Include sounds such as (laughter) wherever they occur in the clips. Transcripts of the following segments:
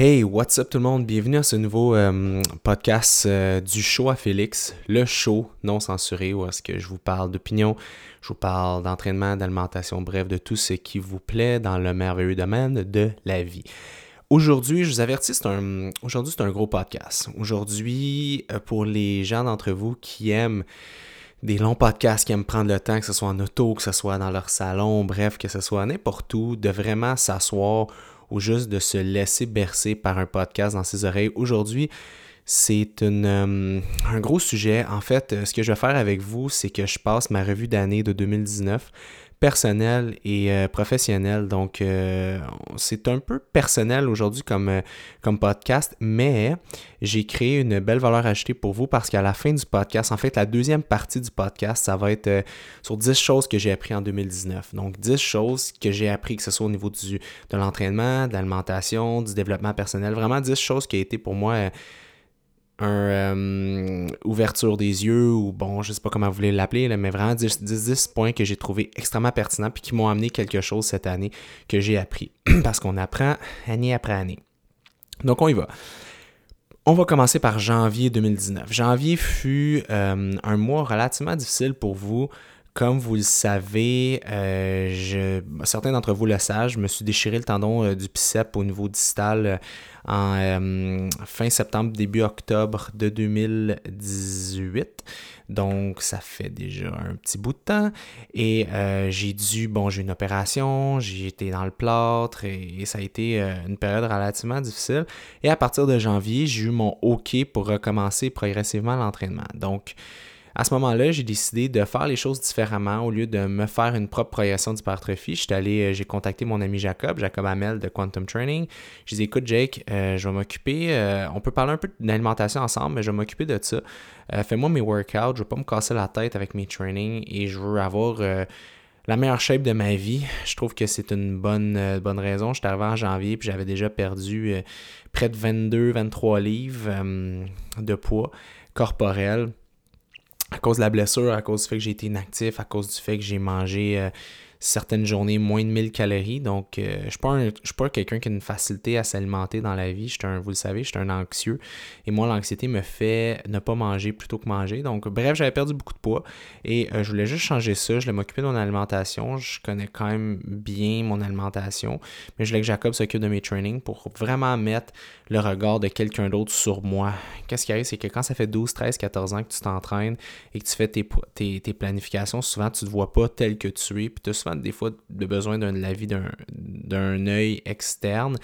Hey, what's up tout le monde? Bienvenue à ce nouveau euh, podcast euh, du show à Félix, le show non censuré où est-ce que je vous parle d'opinion, je vous parle d'entraînement, d'alimentation, bref, de tout ce qui vous plaît dans le merveilleux domaine de la vie. Aujourd'hui, je vous avertis, c'est un, aujourd'hui c'est un gros podcast. Aujourd'hui, euh, pour les gens d'entre vous qui aiment des longs podcasts qui aiment prendre le temps, que ce soit en auto, que ce soit dans leur salon, bref, que ce soit n'importe où, de vraiment s'asseoir ou juste de se laisser bercer par un podcast dans ses oreilles. Aujourd'hui, c'est euh, un gros sujet. En fait, euh, ce que je vais faire avec vous, c'est que je passe ma revue d'année de 2019 personnel et euh, professionnel. Donc, euh, c'est un peu personnel aujourd'hui comme, euh, comme podcast, mais j'ai créé une belle valeur ajoutée pour vous parce qu'à la fin du podcast, en fait, la deuxième partie du podcast, ça va être sur 10 choses que j'ai appris en 2019. Donc, 10 choses que j'ai appris, que ce soit au niveau du, de l'entraînement, de l'alimentation, du développement personnel. Vraiment 10 choses qui ont été pour moi un euh, ouverture des yeux ou bon, je sais pas comment vous voulez l'appeler, mais vraiment 10, 10, points que j'ai trouvé extrêmement pertinents puis qui m'ont amené quelque chose cette année que j'ai appris. (clears throat) Parce qu'on apprend année après année. Donc on y va. On va commencer par janvier 2019. Janvier fut euh, un mois relativement difficile pour vous comme vous le savez, euh, certains d'entre vous le savent, je me suis déchiré le tendon du bicep au niveau distal euh, en fin septembre, début octobre de 2018. Donc, ça fait déjà un petit bout de temps. Et j'ai dû, bon, j'ai une opération, j'ai été dans le plâtre et, ça a été une période relativement difficile. Et à partir de janvier, j'ai eu mon OK pour recommencer progressivement l'entraînement. Donc, à ce moment-là, j'ai décidé de faire les choses différemment au lieu de me faire une propre progression d'hypertrophie. allé, euh, j'ai contacté mon ami Jacob, Jacob Hamel de Quantum Training. Je dit écoute Jake, euh, je vais m'occuper, euh, on peut parler un peu d'alimentation ensemble, mais je vais m'occuper de ça. Fais-moi mes workouts, je veux pas me casser la tête avec mes trainings et je veux avoir la meilleure shape de ma vie. Je trouve que c'est une bonne, bonne raison. Je suis arrivé en janvier puis j'avais déjà perdu près de 22-23 livres de poids corporel à cause de la blessure, à cause du fait que j'ai été inactif, à cause du fait que j'ai mangé euh, certaines journées moins de 1000 calories. Donc, euh, je ne suis pas, quelqu'un qui a une facilité à s'alimenter dans la vie. Je un, vous le savez, je suis un anxieux. Et moi, l'anxiété me fait ne pas manger plutôt que manger. Donc, bref, j'avais perdu beaucoup de poids. Et euh, je voulais juste changer ça. Je voulais m'occuper de mon alimentation. Je connais quand même bien mon alimentation. Mais je voulais que Jacob s'occupe de mes trainings pour vraiment mettre le regard de quelqu'un d'autre sur moi. Qu'est-ce qui arrive, c'est que quand ça fait 12, 13, 14 ans que tu t'entraînes et que tu fais tes, tes, planifications, souvent tu ne te vois pas tel que tu es. Puis tu des fois de besoin de l'avis d'un œil externe.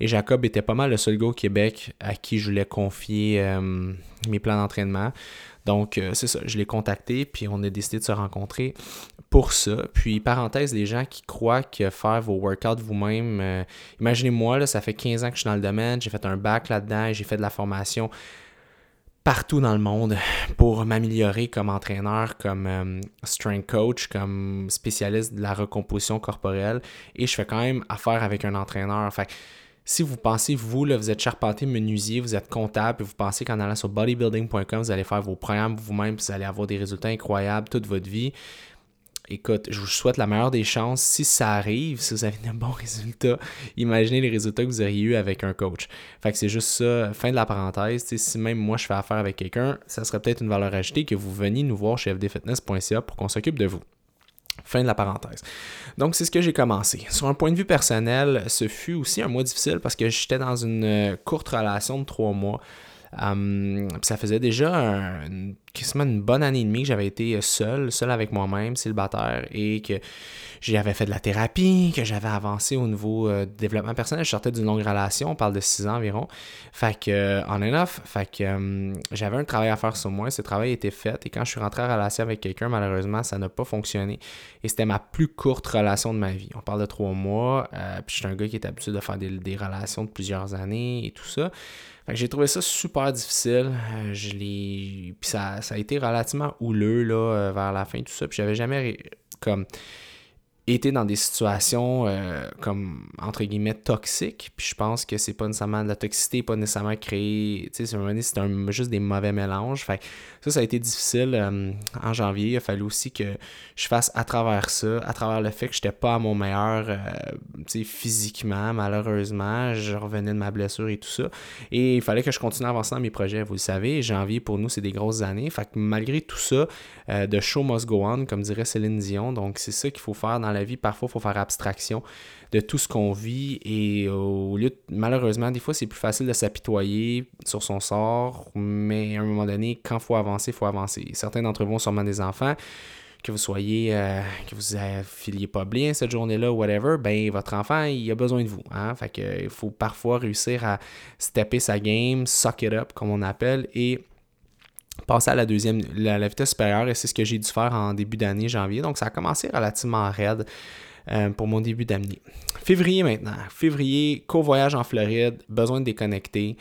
Et Jacob était pas mal le seul gars au Québec à qui je voulais confier euh, mes plans d'entraînement. Donc, euh, c'est ça, je l'ai contacté, puis on a décidé de se rencontrer pour ça. Puis, parenthèse, les gens qui croient que faire vos workouts vous-même, euh, imaginez-moi, ça fait 15 ans que je suis dans le domaine, j'ai fait un bac là-dedans, j'ai fait de la formation partout dans le monde pour m'améliorer comme entraîneur, comme euh, strength coach, comme spécialiste de la recomposition corporelle. Et je fais quand même affaire avec un entraîneur. Fait si vous pensez, vous, là, vous êtes charpentier, menuisier, vous êtes comptable, et vous pensez qu'en allant sur bodybuilding.com, vous allez faire vos programmes vous-même, vous allez avoir des résultats incroyables toute votre vie, écoute, je vous souhaite la meilleure des chances. Si ça arrive, si vous avez de bons (laughs) résultats, imaginez les résultats que vous auriez eu avec un coach. Fait que c'est juste ça, fin de la parenthèse. si même moi je fais affaire avec quelqu'un, ça serait peut-être une valeur ajoutée que vous veniez nous voir chez fdfitness.ca pour qu'on s'occupe de vous. Fin de la parenthèse. Donc, c'est ce que j'ai commencé. Sur un point de vue personnel, ce fut aussi un mois difficile parce que j'étais dans une euh, courte relation de trois mois. Hum, ça faisait déjà une bonne année et demie que j'avais été seul, seul avec moi-même, célibataire, et que j'avais fait de la thérapie, que j'avais avancé au niveau euh, développement personnel. Je sortais d'une longue relation, on parle de six ans environ. Fait que, euh, on enough, fait que euh, j'avais un travail à faire sur moi. Ce travail était fait, et quand je suis rentré en relation avec quelqu'un, malheureusement, ça n'a pas fonctionné. Et c'était ma plus courte relation de ma vie. On parle de trois mois, puis je suis un gars qui est habitué de faire des relations de plusieurs années et tout ça. Fait que j'ai trouvé ça super difficile. je l'ai. Puis ça, ça a été relativement houleux là, euh, vers la fin, tout ça. Puis j'avais jamais comme. Été dans des situations euh, comme entre guillemets toxiques. Puis je pense que c'est pas nécessairement de la toxicité pas nécessairement créé tu sais c'est juste des mauvais mélanges. Fait ça ça a été difficile euh, en janvier. Il a fallu aussi que je fasse à travers ça à travers le fait que j'étais pas à mon meilleur euh, tu sais physiquement malheureusement. Je revenais de ma blessure et tout ça. Et il fallait que je continue à avancer dans mes projets vous le savez. Janvier pour nous c'est des grosses années. Fait que malgré tout ça de show must go on comme dirait Céline Dion. Donc c'est ça qu'il faut faire dans la vie, parfois, il faut faire abstraction de tout ce qu'on vit et au lieu malheureusement, des fois, c'est plus facile de s'apitoyer sur son sort, mais à un moment donné, quand il faut avancer, il faut avancer. Certains d'entre vous ont sûrement des enfants que vous soyez, euh, que vous affiliez pas bien cette journée-là, whatever, ben votre enfant, il a besoin de vous. Hein? Fait que, il faut parfois réussir à stepper sa game, suck it up, comme on appelle, et passer à la deuxième, la, vitesse supérieure, et c'est ce que j'ai dû faire en début d'année, janvier. Donc, ça a commencé relativement raide euh, pour mon début d'année. Février maintenant. Février, co-voyage en Floride, besoin de déconnecter.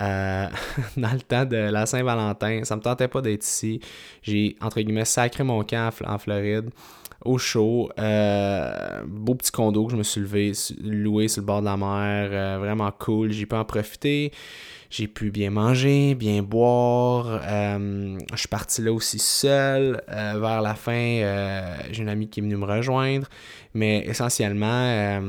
Euh, (laughs) dans le temps de la Saint-Valentin, ça me tentait pas d'être ici. J'ai, entre guillemets, sacré mon camp en Floride au chaud. Euh, beau petit condo que je me suis levé, loué sur le bord de la mer. vraiment cool. J'ai pu en profiter. J'ai pu bien manger, bien boire. Euh, je suis parti là aussi seul. Euh, vers la fin, euh, j'ai une amie qui est venue me rejoindre. Mais essentiellement,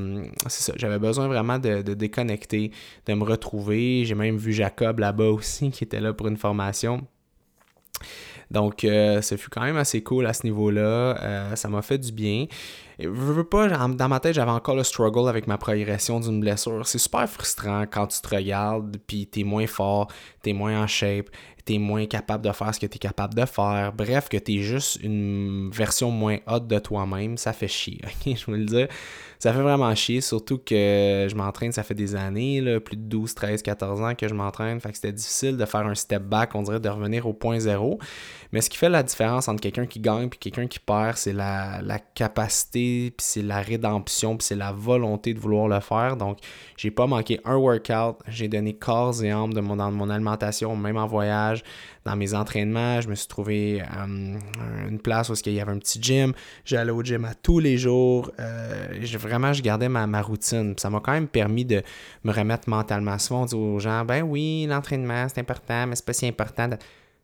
c'est ça. J'avais besoin vraiment de, de, déconnecter, de me retrouver. J'ai même vu Jacob là-bas (laughs) aussi, qui était là pour une formation. Donc, euh, ce fut quand même assez cool à ce niveau-là. Ça m'a fait du bien. Je veux pas, dans ma tête, j'avais encore le struggle avec ma progression d'une blessure. C'est super frustrant quand tu te regardes, puis t'es moins fort, t'es moins en shape, t'es moins capable de faire ce que t'es capable de faire. Bref, que t'es juste une version moins haute de toi-même. Ça fait chier? (laughs) Je veux le dire. Ça fait vraiment chier, surtout que je m'entraîne, ça fait des années, plus de 12, 13, 14 ans que je m'entraîne. Fait que c'était difficile de faire un step back, on dirait de revenir au point zéro. Mais ce qui fait la différence entre quelqu'un qui gagne et quelqu'un qui perd, c'est la, capacité, puis c'est la rédemption, puis c'est la volonté de vouloir le faire. Donc, j'ai pas manqué un workout, j'ai donné corps et âme de mon, dans mon alimentation, même en voyage, dans mes entraînements. Je me suis trouvé euh, une place où il y avait un petit gym. J'allais au gym à tous les jours. Euh, vraiment, je gardais ma, ma routine. Ça m'a quand même permis de me remettre mentalement. Souvent, on dit aux gens, ben oui, l'entraînement, c'est important, mais c'est pas si important.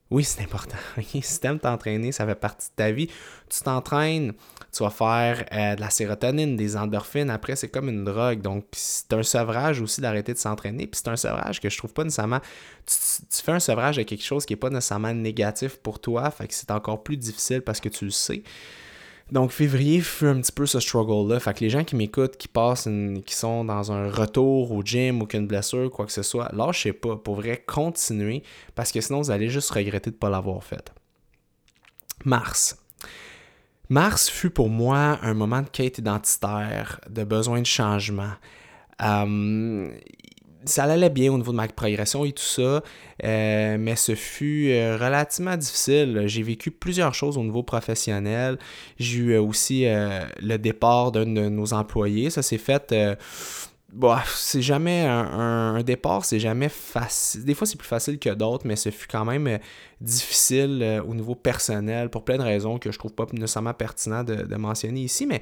Oui, c'est important. (laughs) si tu aimes t'entraîner, ça fait partie de ta vie. Tu t'entraînes, tu vas faire euh, de la sérotonine, des endorphines. Après, c'est comme une drogue. Donc, c'est un sevrage aussi d'arrêter de s'entraîner. Puis c'est un sevrage que je trouve pas nécessairement. Tu, fais un sevrage de quelque chose qui n'est pas nécessairement négatif pour toi. Fait que c'est encore plus difficile parce que tu le sais. Donc, février fut un petit peu ce struggle-là. Fait que les gens qui m'écoutent, qui passent, qui sont dans un retour au gym ou qu'une blessure, quoi que ce soit, lâchez pas. Pour vrai, continuer parce que sinon, vous allez juste regretter de ne pas l'avoir fait. Mars. Mars fut pour moi un moment de quête identitaire, de besoin de changement. Euh, ça allait bien au niveau de ma progression et tout ça, euh, mais ce fut euh, relativement difficile. J'ai vécu plusieurs choses au niveau professionnel. J'ai eu euh, aussi le départ d'un de nos employés. Ça s'est fait. Bah, c'est jamais un, départ, c'est jamais facile. Des fois, c'est plus facile que d'autres, mais ce fut quand même difficile au niveau personnel pour plein de raisons que je trouve pas nécessairement pertinent de, de mentionner ici. Mais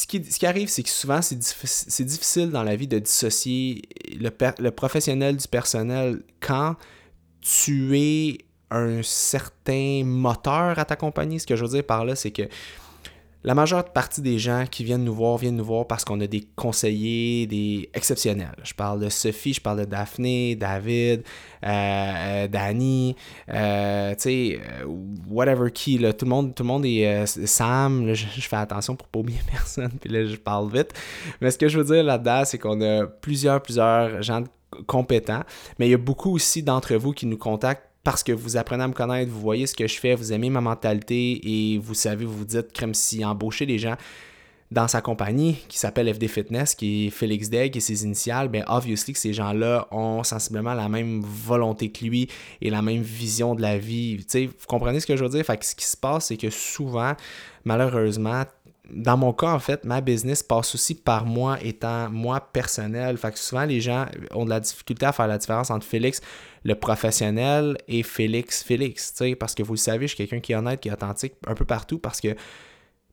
ce qui, arrive, c'est que souvent, c'est difficile dans la vie de dissocier le, professionnel du personnel quand tu es un certain moteur à ta compagnie. Ce que je veux dire par là, c'est que la majeure partie des gens qui viennent nous voir viennent nous voir parce qu'on a des conseillers des exceptionnels. Je parle de Sophie, je parle de Daphné, David, euh, euh Danny, euh, tu sais, euh, whatever qui, là, tout le monde, tout le monde est Sam. je, fais attention pour pas oublier (laughs) personne, puis là je parle vite. Mais ce que je veux dire là-dedans, c'est qu'on a plusieurs, plusieurs gens compétents, mais il y a beaucoup aussi d'entre vous qui nous contactent parce que vous apprenez à me connaître, vous voyez ce que je fais, vous aimez ma mentalité et vous savez, vous vous dites, comme si embaucher des gens dans sa compagnie qui s'appelle FD Fitness, qui est Félix Degg et ses initiales, bien, obviously que ces gens-là ont sensiblement la même volonté que lui et la même vision de la vie. Vous comprenez ce que je veux dire? Fait que ce qui se passe, c'est que souvent, malheureusement, dans mon cas, en fait, ma business passe aussi par moi étant moi personnel. Fait que souvent, les gens ont de la difficulté à faire la différence entre Félix, le professionnel, et Félix, Félix. Parce que vous le savez, je suis quelqu'un qui est honnête, qui est authentique un peu partout parce que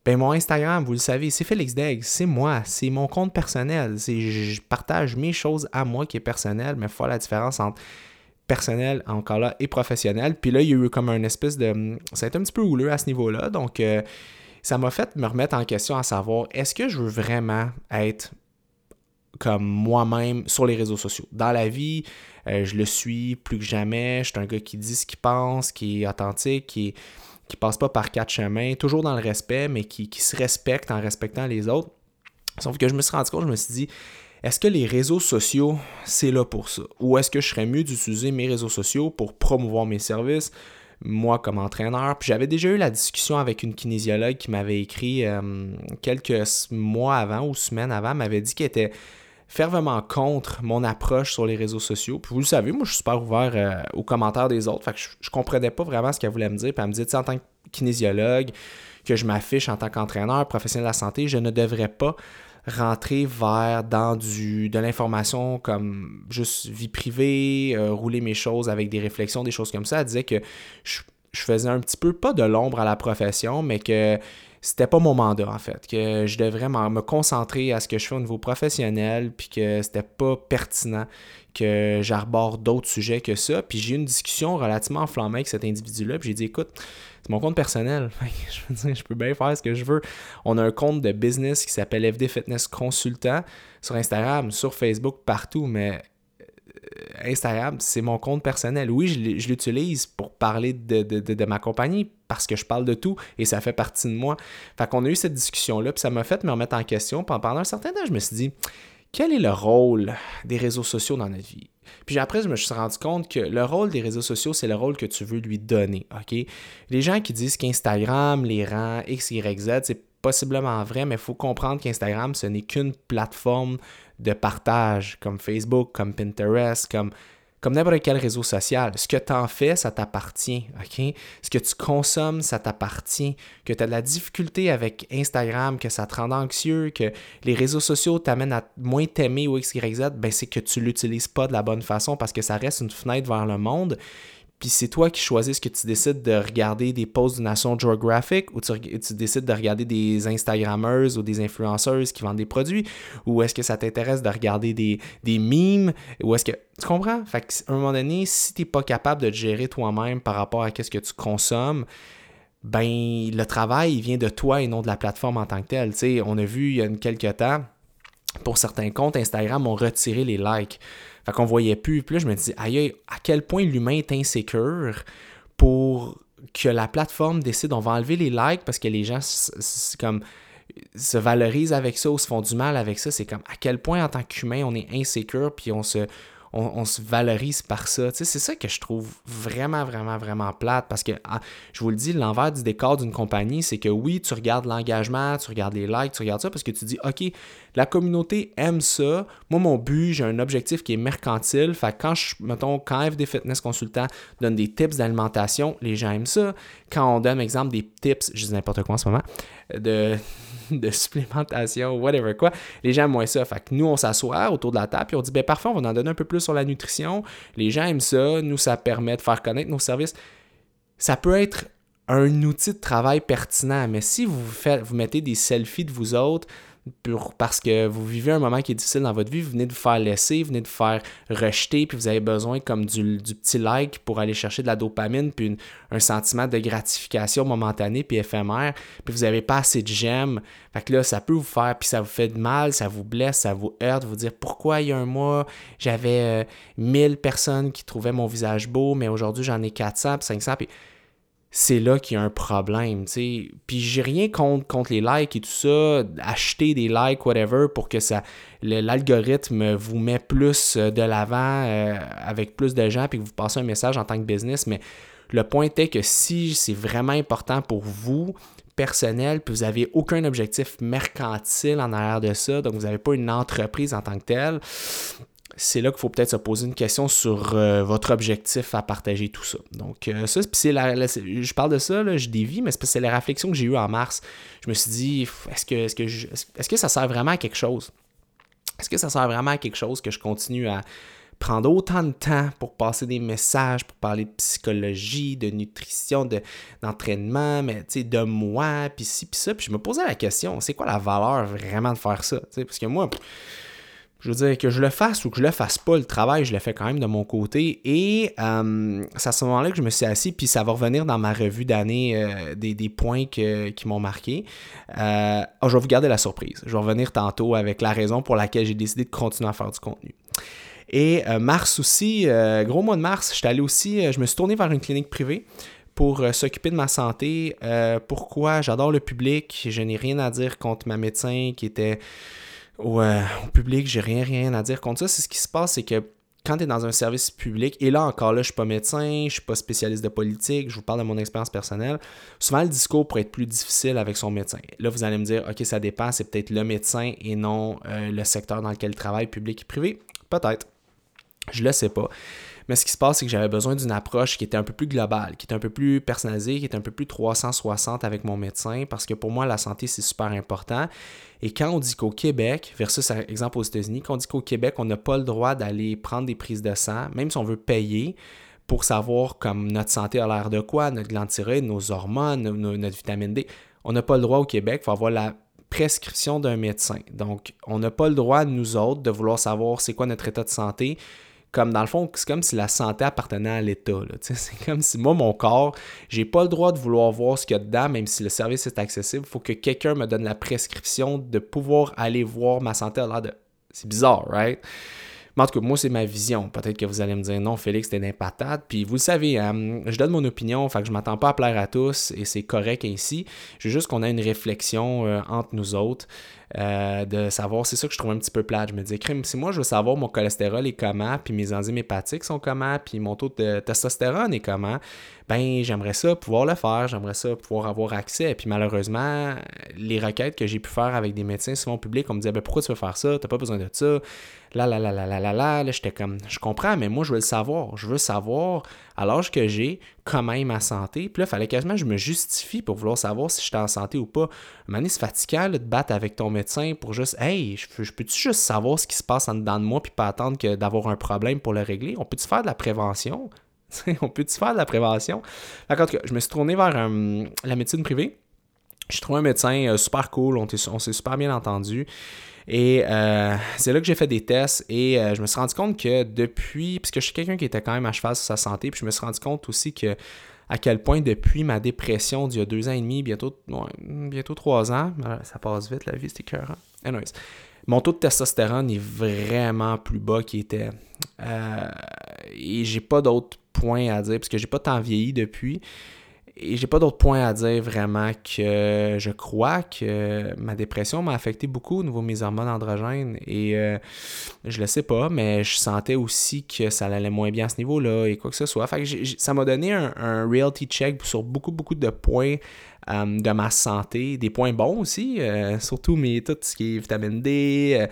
Ben mon Instagram, vous le savez, c'est Félix Degg, c'est moi, c'est mon compte personnel. Je partage mes choses à moi qui est personnel, mais il faut la différence entre personnel encore là et professionnel. Puis là, il y a eu comme un espèce de... Ça a été un petit peu houleux à ce niveau-là. Donc, euh, ça m'a fait me remettre en question à savoir, est-ce que je veux vraiment être comme moi-même sur les réseaux sociaux? Dans la vie, euh, je le suis plus que jamais. Je suis un gars qui dit ce qu'il pense, qui est authentique, qui, qui passe pas par quatre chemins, toujours dans le respect, mais qui, qui se respecte en respectant les autres. Sauf que je me suis rendu compte, je me suis dit, est-ce que les réseaux sociaux, c'est là pour ça? Ou est-ce que je serais mieux d'utiliser mes réseaux sociaux pour promouvoir mes services, moi comme entraîneur? Puis j'avais déjà eu la discussion avec une kinésiologue qui m'avait écrit euh, quelques mois avant ou semaines avant, m'avait dit qu'elle était fervement contre mon approche sur les réseaux sociaux. Puis vous le savez, moi je suis super ouvert euh, aux commentaires des autres. Fait je, je comprenais pas vraiment ce qu'elle voulait me dire. Puis elle me dit, en tant que kinésiologue, que je m'affiche en tant qu'entraîneur, professionnel de la santé, je ne devrais pas rentrer vers dans du de l'information comme juste vie privée, euh, rouler mes choses avec des réflexions, des choses comme ça. Elle disait que je, faisais un petit peu pas de l'ombre à la profession, mais que c'était pas mon mandat en fait, que je devrais me concentrer à ce que je fais au niveau professionnel, puis que c'était pas pertinent que j'arbore d'autres sujets que ça. Puis j'ai eu une discussion relativement enflammée avec cet individu-là, puis j'ai dit écoute, mon compte personnel. (laughs) je peux bien faire ce que je veux. On a un compte de business qui s'appelle FD Fitness Consultant sur Instagram, sur Facebook, partout, mais euh, Instagram, c'est mon compte personnel. Oui, je l'utilise pour parler de, ma compagnie parce que je parle de tout et ça fait partie de moi. Fait qu'on a eu cette discussion-là, puis ça m'a fait me remettre en question. Pendant un certain temps, je me suis dit, quel est le rôle des réseaux sociaux dans notre vie? Puis après, je me suis rendu compte que le rôle des réseaux sociaux, c'est le rôle que tu veux lui donner. OK? Les gens qui disent qu'Instagram les rend X, Y, Z, c'est possiblement vrai, mais il faut comprendre qu'Instagram, ce n'est qu'une plateforme de partage, comme Facebook, comme Pinterest, comme comme n'importe quel réseau social. Ce que tu en fais, ça t'appartient. OK? Ce que tu consommes, ça t'appartient. Que tu as de la difficulté avec Instagram, que ça te rend anxieux, que les réseaux sociaux t'amènent à moins t'aimer ou XYZ, ben c'est que tu l'utilises pas de la bonne façon parce que ça reste une fenêtre vers le monde puis c'est toi qui choisis ce que tu décides de regarder des posts de Nation Geographic ou tu, décides de regarder des Instagrammeuses ou des influenceuses qui vendent des produits? Ou est-ce que ça t'intéresse de regarder des, des memes? Ou est-ce que tu comprends? Fait qu'à un moment donné si tu n'es pas capable de te gérer toi-même par rapport à ce que tu consommes ben le travail il vient de toi et non de la plateforme en tant que telle. Tu sais on a vu il y a quelques temps pour certains comptes Instagram ont retiré les likes fait qu'on voyait plus. Puis là, je me dis, aïe, à quel point l'humain est insécure pour que la plateforme décide, on va enlever les likes parce que les gens, comme se valorisent avec ça ou se font du mal avec ça. C'est comme à quel point en tant qu'humain on est insécure puis on se, on, se valorise par ça. c'est ça que je trouve vraiment, vraiment, vraiment plate parce que, ah, je vous le dis, l'envers du décor d'une compagnie, c'est que oui, tu regardes l'engagement, tu regardes les likes, tu regardes ça parce que tu dis, OK, la communauté aime ça. Moi, mon but, j'ai un objectif qui est mercantile. Fait quand je, mettons, quand FD Fitness Consultant donne des tips d'alimentation, les gens aiment ça. Quand on donne, exemple, des tips, je dis n'importe quoi en ce moment, de (laughs) de supplémentation, whatever quoi, les gens aiment moins ça. Fait que nous, on s'assoit autour de la table et on dit, ben parfois, on va en donner un peu plus sur la nutrition. Les gens aiment ça. Nous, ça permet de faire connaître nos services. Ça peut être un outil de travail pertinent, mais si vous mettez des selfies de vous autres parce que vous vivez un moment qui est difficile dans votre vie, vous venez de vous faire laisser, vous venez de vous faire rejeter, puis vous avez besoin comme du, petit like pour aller chercher de la dopamine, puis un sentiment de gratification momentanée puis éphémère, puis vous n'avez pas assez de j'aime. Fait que là, ça peut vous faire, puis ça vous fait de mal, ça vous blesse, ça vous heurte, vous dire pourquoi il y a un mois, j'avais 1000 euh, personnes qui trouvaient mon visage beau, mais aujourd'hui j'en ai 400 puis 500, puis c'est là qu'il y a un problème, tu sais. Puis j'ai rien contre, les likes et tout ça, acheter des likes, whatever, pour que l'algorithme vous met plus euh, de l'avant euh, avec plus de gens, puis que vous passez un message en tant que business. Mais le point est que si c'est vraiment important pour vous, personnel, puis vous n'avez aucun objectif mercantile en arrière de ça, donc vous n'avez pas une entreprise en tant que telle, c'est là qu'il faut peut-être se poser une question sur euh, votre objectif à partager tout ça. Donc, euh, ça, je parle de ça, je dévie, mais c'est la réflexion que j'ai eue en mars. Je me suis dit, est-ce que, que ça sert vraiment à quelque chose? Est-ce que ça sert vraiment à quelque chose que je continue à prendre autant de temps pour passer des messages, pour parler de psychologie, de nutrition, d'entraînement, mais de moi, puis ci, puis ça? Puis je me posais la question, c'est quoi la valeur vraiment de faire ça? Parce que moi, je veux dire, que je le fasse ou que je le fasse pas, le travail, je le fais quand même de mon côté. Et euh, c'est à ce moment-là que je me suis assis, puis ça va revenir dans ma revue d'année euh, des, points qui m'ont marqué. Euh, oh, je vais vous garder la surprise. Je vais revenir tantôt avec la raison pour laquelle j'ai décidé de continuer à faire du contenu. Et mars aussi, gros mois de mars, j'étais allé aussi, je me suis tourné vers une clinique privée pour s'occuper de ma santé. pourquoi? J'adore le public. Je n'ai rien à dire contre ma médecin qui était au, au public, j'ai rien, rien à dire contre ça. C'est ce qui se passe, c'est que quand tu es dans un service public, et là encore là, je suis pas médecin, je suis pas spécialiste de politique, je vous parle de mon expérience personnelle, souvent le discours pourrait être plus difficile avec son médecin. Là, vous allez me dire, OK, ça dépend, c'est peut-être le médecin et non euh, le secteur dans lequel il travaille, public et privé. Peut-être. Je le sais pas. Mais ce qui se passe, c'est que j'avais besoin d'une approche qui était un peu plus globale, qui était un peu plus personnalisée, qui était un peu plus 360 avec mon médecin, parce que pour moi, la santé, c'est super important. Et quand on dit qu'au Québec, versus exemple aux États-Unis, quand on dit qu'au Québec, on n'a pas le droit d'aller prendre des prises de sang, même si on veut payer, pour savoir comme notre santé a l'air de quoi, notre glande thyroïde, nos hormones, notre vitamine D. On n'a pas le droit au Québec, il faut avoir la prescription d'un médecin. Donc, on n'a pas le droit, nous autres, de vouloir savoir c'est quoi notre état de santé comme dans le fond, c'est comme si la santé appartenait à l'État. (laughs) C'est comme si moi, mon corps, j'ai pas le droit de vouloir voir ce qu'il y a dedans, même si le service est accessible. Il faut que quelqu'un me donne la prescription de pouvoir aller voir ma santé à l'air de. C'est bizarre, right? Mais en tout cas, moi, c'est ma vision. Peut-être que vous allez me dire non, Félix, t'es patate. Puis vous le savez, hein, je donne mon opinion, fait que je m'attends pas à plaire à tous et c'est correct ainsi. Je veux juste qu'on ait une réflexion euh, entre nous autres. Euh, de savoir, c'est ça que je trouve un petit peu plate. Je me dis, crime, si moi je veux savoir mon cholestérol est comment, puis mes enzymes hépatiques sont comment, puis mon taux de testostérone est comment, ben j'aimerais ça pouvoir le faire, j'aimerais ça pouvoir avoir accès. Puis malheureusement, les requêtes que j'ai pu faire avec des médecins souvent publics, on me disait, ben pourquoi tu veux faire ça, t'as pas besoin de ça, là, là, là, là, là, là, là, là, j'étais comme, je comprends, mais moi je veux le savoir, je veux savoir à l'âge que j'ai, comment est ma santé. Puis là, il fallait quasiment que je me justifie pour vouloir savoir si j'étais en santé ou pas. Un c'est fatigant de battre avec ton médecin pour juste Hey, je, peux-tu juste savoir ce qui se passe en dedans de moi puis pas attendre d'avoir un problème pour le régler? On peut-tu faire de la prévention? (laughs) on peut-tu faire de la prévention? D'accord, je me suis tourné vers euh, la médecine privée. J'ai trouvé un médecin euh, super cool, on, on s'est super bien entendu. Et euh, c'est là que j'ai fait des tests et euh, je me suis rendu compte que depuis, puisque je suis quelqu'un qui était quand même à cheval sur sa santé, puis je me suis rendu compte aussi que à quel point depuis ma dépression d'il y a deux ans et demi, bientôt, bientôt trois ans, ça passe vite la vie, c'est écœurant. Anyways, mon taux de testostérone est vraiment plus bas qu'il était. Euh, et j'ai pas d'autres points à dire, parce que j'ai pas tant vieilli depuis. Et j'ai pas d'autres points à dire vraiment que je crois que ma dépression m'a affecté beaucoup au niveau de mes hormones androgènes. Et euh, je le sais pas, mais je sentais aussi que ça allait moins bien à ce niveau-là et quoi que ce soit. Fait que ça m'a donné un, reality check sur beaucoup, beaucoup de points euh, de ma santé. Des points bons aussi, euh, surtout mes, tout ce qui est vitamine D.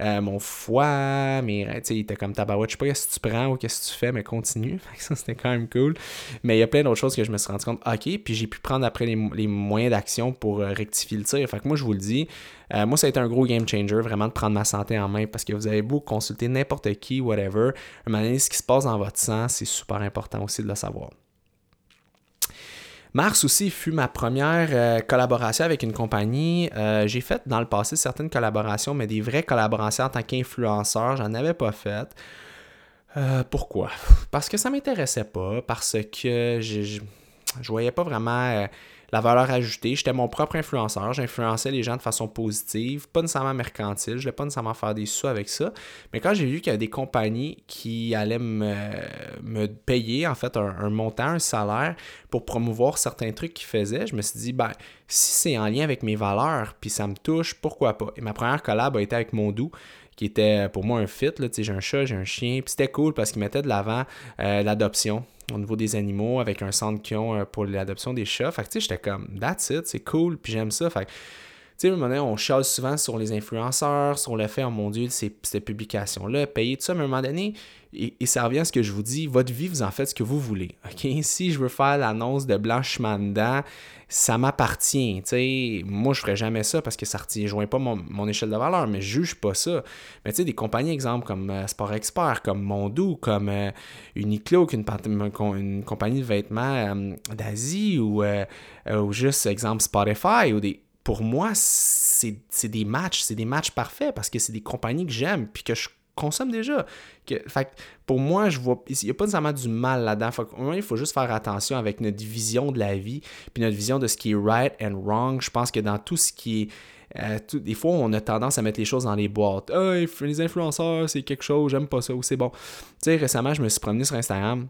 Euh, mon foie, mais tu sais, il était comme tabarouette, je sais pas qu'est-ce que tu prends ou qu'est-ce que tu fais, mais continue. (laughs) ça, c'était quand même cool. Mais il y a plein d'autres choses que je me suis rendu compte, ok, puis j'ai pu prendre après les, moyens d'action pour rectifier le tir. Fait que moi, je vous le dis, moi, ça a été un gros game changer, vraiment de prendre ma santé en main parce que vous avez beau consulter n'importe qui, whatever, donné, ce qui se passe dans votre sang, c'est super important aussi de le savoir. Mars aussi fut ma première euh, collaboration avec une compagnie. Euh, j'ai fait dans le passé certaines collaborations, mais des vraies collaborations en tant qu'influenceur, j'en avais pas fait. Euh, pourquoi? Parce que ça m'intéressait pas, parce que je, voyais pas vraiment la valeur ajoutée. J'étais mon propre influenceur. J'influençais les gens de façon positive, pas nécessairement mercantile. Je ne voulais pas nécessairement faire des sous avec ça. Mais quand j'ai vu qu'il y a des compagnies qui allaient me, payer, en fait, un, montant, un salaire pour promouvoir certains trucs qu'ils faisaient, je me suis dit, ben, si c'est en lien avec mes valeurs, puis ça me touche, pourquoi pas? Et ma première collab a été avec Mondou qui était pour moi un fit. J'ai un chat, j'ai un chien. Puis c'était cool parce qu'il mettait de l'avant euh, l'adoption au niveau des animaux avec un centre qui ont euh, pour l'adoption des chats. Fait que j'étais comme, that's it, c'est cool, puis j'aime ça. Fait sais, à un moment donné, on chiale souvent sur les influenceurs, sur le fait, oh mon Dieu, ces, ces publications-là, payer tout ça, mais à un moment donné, et, ça revient à ce que je vous dis, votre vie, vous en faites ce que vous voulez. OK? Si je veux faire l'annonce de blanchiment dedans, ça m'appartient. Moi, je ferais jamais ça parce que ça ne rejoint pas mon, échelle de valeur, mais je juge pas ça. Mais tu sais, des compagnies, exemple, comme euh, Sport Expert, comme Mondou, comme euh, Uniqlo, une, compagnie de vêtements euh, d'Asie, ou, ou juste, exemple, Spotify, ou des, pour moi, c'est des matchs, c'est des matchs parfaits parce que c'est des compagnies que j'aime puis que je consomme déjà. Que, fait, pour moi, je vois. Il n'y a pas nécessairement du mal là-dedans. il faut juste faire attention avec notre vision de la vie, puis notre vision de ce qui est right and wrong. Je pense que dans tout ce qui est. Euh, des fois, on a tendance à mettre les choses dans les boîtes. les influenceurs, c'est quelque chose, j'aime pas ça, ou c'est bon. Tu sais, récemment, je me suis promené sur Instagram.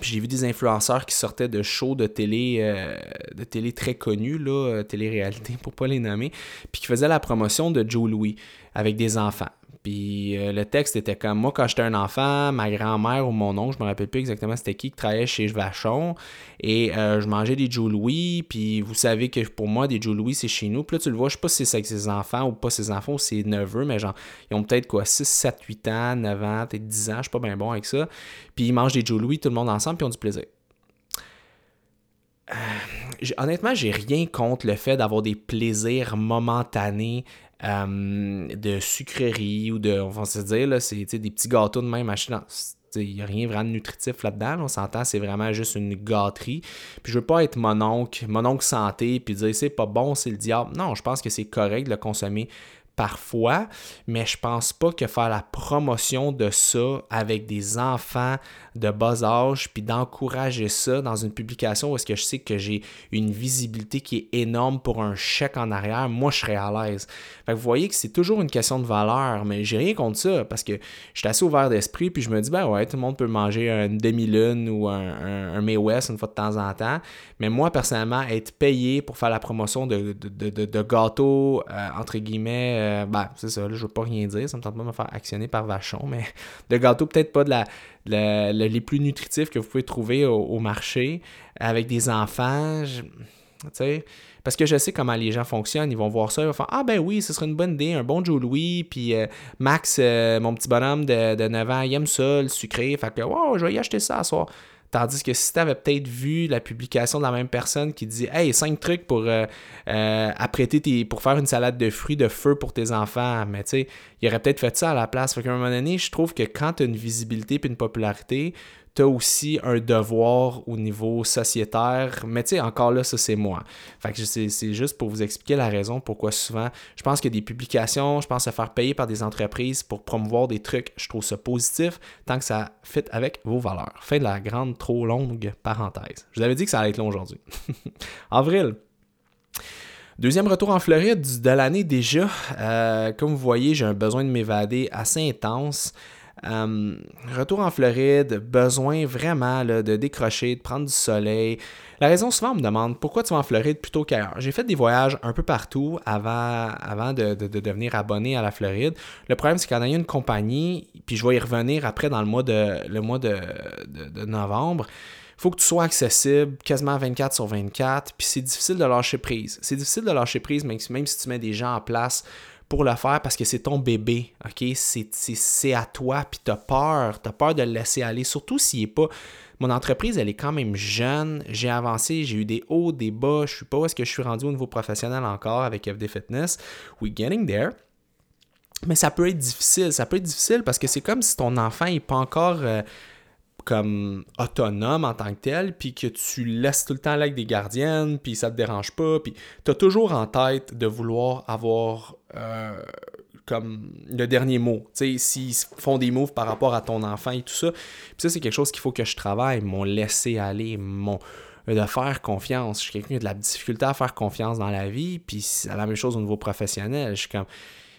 Puis j'ai vu des influenceurs qui sortaient de shows de télé, euh, de télé très connus, là, euh, télé-réalité (laughs) pour pas les nommer, puis qui faisaient la promotion de Joe Louis avec des enfants. Puis euh, le texte était comme moi quand j'étais un enfant, ma grand-mère ou mon oncle, je me rappelle plus exactement c'était qui, qui travaillait chez Vachon. Et euh, je mangeais des Joe Louis. Puis vous savez que pour moi, des Joe Louis, c'est chez nous. Puis là, tu le vois, je sais pas si c'est avec ses enfants ou pas ses enfants ou ses neveux, mais genre, ils ont peut-être quoi, 6, 7, 8 ans, 9 ans, peut-être 10 ans, je suis pas bien bon avec ça. Puis ils mangent des Joe Louis, tout le monde ensemble, puis ils ont du plaisir. Euh, honnêtement, j'ai rien contre le fait d'avoir des plaisirs momentanés euh, de sucreries ou de, on va se dire, là, c'est des petits gâteaux de même achetés il n'y a rien vraiment de nutritif là-dedans. On s'entend, c'est vraiment juste une gâterie. Puis je veux pas être mon oncle, mon oncle santé, puis dire c'est pas bon, c'est le diable. Non, je pense que c'est correct de le consommer parfois, mais je pense pas que faire la promotion de ça avec des enfants de bas âge, puis d'encourager ça dans une publication où est-ce que je sais que j'ai une visibilité qui est énorme pour un chèque en arrière, moi je serais à l'aise. Fait que vous voyez que c'est toujours une question de valeur, mais j'ai rien contre ça parce que je suis assez ouvert d'esprit, puis je me dis, ben ouais, tout le monde peut manger une demi-lune ou un, un, May West une fois de temps en temps, mais moi personnellement, être payé pour faire la promotion de, de, gâteaux, euh, entre guillemets, euh, ben c'est ça, là, je veux pas rien dire, ça me tente pas de me faire actionner par Vachon, mais (laughs) de gâteaux peut-être pas de la les plus nutritifs que vous pouvez trouver au, marché avec des enfants. parce que je sais comment les gens fonctionnent. Ils vont voir ça, ils vont faire Ah, ben oui, ce serait une bonne idée, un bon Joe Louis. Puis euh, Max, euh, mon petit bonhomme de, de 9 ans, il aime ça, le sucré. Fait que, wow, je vais y acheter ça à soir. Tandis que si tu avais peut-être vu la publication de la même personne qui dit Hey, 5 trucs pour euh, euh, apprêter tes, pour faire une salade de fruits de feu pour tes enfants, mais tu sais, il aurait peut-être fait ça à la place. Fait qu'à un moment donné, je trouve que quand tu as une visibilité et une popularité, tu as aussi un devoir au niveau sociétaire. Mais tu sais, encore là, ça, c'est moi. Fait que c'est juste pour vous expliquer la raison pourquoi souvent, je pense que des publications, je pense se faire payer par des entreprises pour promouvoir des trucs, je trouve ça positif tant que ça fit avec vos valeurs. Fin de la grande, trop longue parenthèse. Je vous avais dit que ça allait être long aujourd'hui. (laughs) Avril. Deuxième retour en Floride de l'année déjà. Euh, comme vous voyez, j'ai un besoin de m'évader assez intense. Euh, retour en Floride, besoin vraiment de décrocher, de prendre du soleil. La raison, souvent, on me demande pourquoi tu vas en Floride plutôt qu'ailleurs? J'ai fait des voyages un peu partout avant, avant de, devenir abonné à la Floride. Le problème, c'est qu'on a une compagnie, puis je vais y revenir après dans le mois de, le mois de, novembre il faut que tu sois accessible quasiment 24 sur 24, puis c'est difficile de lâcher prise. C'est difficile de lâcher prise, même si tu mets des gens en place pour le faire parce que c'est ton bébé, OK? C'est à toi, puis tu as peur, tu as peur de le laisser aller, surtout s'il n'est pas... Mon entreprise, elle est quand même jeune, j'ai avancé, j'ai eu des hauts, des bas, je ne sais pas où est-ce que je suis rendu au niveau professionnel encore avec FD Fitness. We're getting there. Mais ça peut être difficile, ça peut être difficile parce que c'est comme si ton enfant n'est pas encore... Euh, comme autonome en tant que tel, puis que tu laisses tout le temps là avec des gardiennes, puis ça te dérange pas, puis tu as toujours en tête de vouloir avoir euh, comme le dernier mot. Tu sais, s'ils font des moves par rapport à ton enfant et tout ça. Puis ça, c'est quelque chose qu'il faut que je travaille, mon laisser aller, mon de faire confiance. Je suis quelqu'un qui a de la difficulté à faire confiance dans la vie, puis c'est la même chose au niveau professionnel. Je suis comme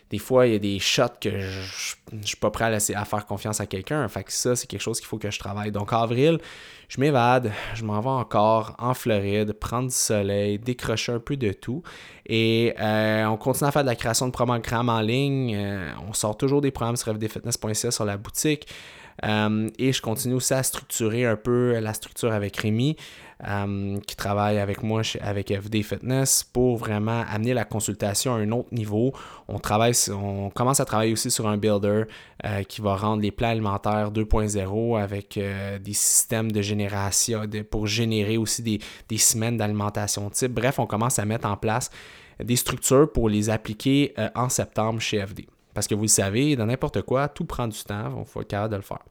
des fois, il y a des shots que je, ne suis pas prêt à, laisser, à faire confiance à quelqu'un. Fait que ça, c'est quelque chose qu'il faut que je travaille. Donc, avril, je m'évade, je m'en vais encore en Floride, prendre du soleil, décrocher un peu de tout. Et euh, on continue à faire de la création de programmes en ligne. Euh, on sort toujours des programmes sur fdfitness.ca sur la boutique. Euh, et je continue aussi à structurer un peu la structure avec Rémi. Euh, qui travaille avec moi avec FD Fitness pour vraiment amener la consultation à un autre niveau. On, travaille, on commence à travailler aussi sur un builder euh, qui va rendre les plans alimentaires 2.0 avec euh, des systèmes de génération pour générer aussi des, des semaines d'alimentation type. Bref, on commence à mettre en place des structures pour les appliquer en septembre chez FD. Parce que vous le savez, dans n'importe quoi, tout prend du temps, il faut être capable de le faire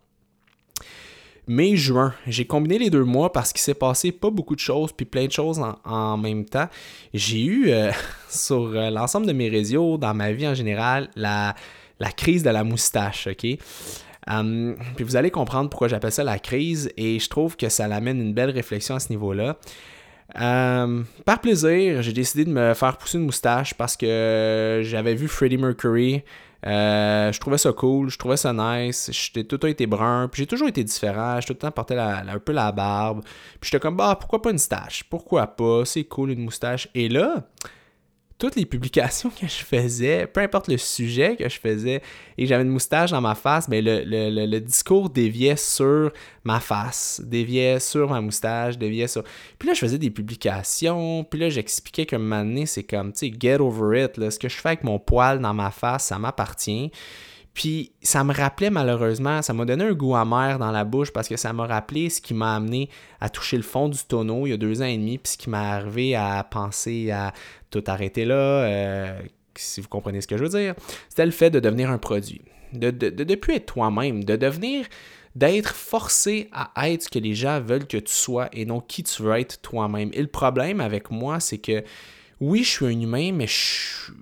mai-juin. J'ai combiné les deux mois parce qu'il s'est passé pas beaucoup de choses, puis plein de choses en, même temps. J'ai eu euh, (laughs) sur euh, l'ensemble de mes réseaux, dans ma vie en général, la, la crise de la moustache, OK? Hum, puis vous allez comprendre pourquoi j'appelle ça la crise et je trouve que ça amène une belle réflexion à ce niveau-là. Hum, par plaisir, j'ai décidé de me faire pousser une moustache parce que j'avais vu Freddie Mercury euh, je trouvais ça cool, je trouvais ça nice. J'étais tout le temps été brun, puis j'ai toujours été différent. J'ai tout le temps porté un peu la barbe. Puis j'étais comme, bah, pourquoi pas une stache? Pourquoi pas? C'est cool une moustache. Et là, toutes les publications que je faisais, peu importe le sujet que je faisais, et j'avais une moustache dans ma face, mais le, le, discours déviait sur ma face, déviait sur ma moustache, déviait sur... Puis là, je faisais des publications, puis là, j'expliquais que un c'est comme, tu sais, get over it, là, ce que je fais avec mon poil dans ma face, ça m'appartient. Puis ça me rappelait malheureusement, ça m'a donné un goût amer dans la bouche parce que ça m'a rappelé ce qui m'a amené à toucher le fond du tonneau il y a deux ans et demi, puis ce qui m'a arrivé à penser à tout arrêter là, euh, si vous comprenez ce que je veux dire. C'était le fait de devenir un produit, de ne plus être toi-même, de devenir d'être forcé à être ce que les gens veulent que tu sois et non qui tu veux être toi-même. Et le problème avec moi, c'est que oui, je suis un humain, mais je,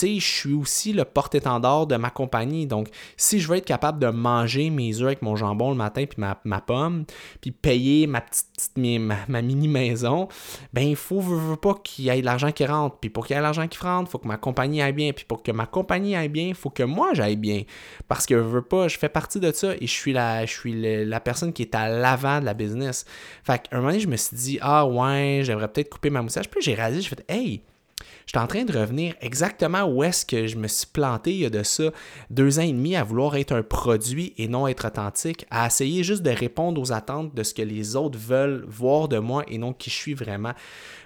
je suis aussi le porte-étendard de ma compagnie. Donc, si je veux être capable de manger mes œufs avec mon jambon le matin, puis ma, ma pomme, puis payer ma petite, ma, mini-maison, ben il faut, pas qu'il y ait de l'argent qui rentre. Puis pour qu'il y ait de l'argent qui rentre, il faut que ma compagnie aille bien. Puis pour que ma compagnie aille bien, il faut que moi j'aille bien. Parce que je veux pas, je fais partie de ça et je suis la, la personne qui est à l'avant de la business. Fait qu'à un moment je me suis dit, ah ouais, j'aimerais peut-être couper ma moustache. Puis j'ai réalisé, je fait, hey, je suis en train de revenir exactement où est-ce que je me suis planté il y a de ça deux ans et demi à vouloir être un produit et non être authentique, à essayer juste de répondre aux attentes de ce que les autres veulent voir de moi et non qui je suis vraiment.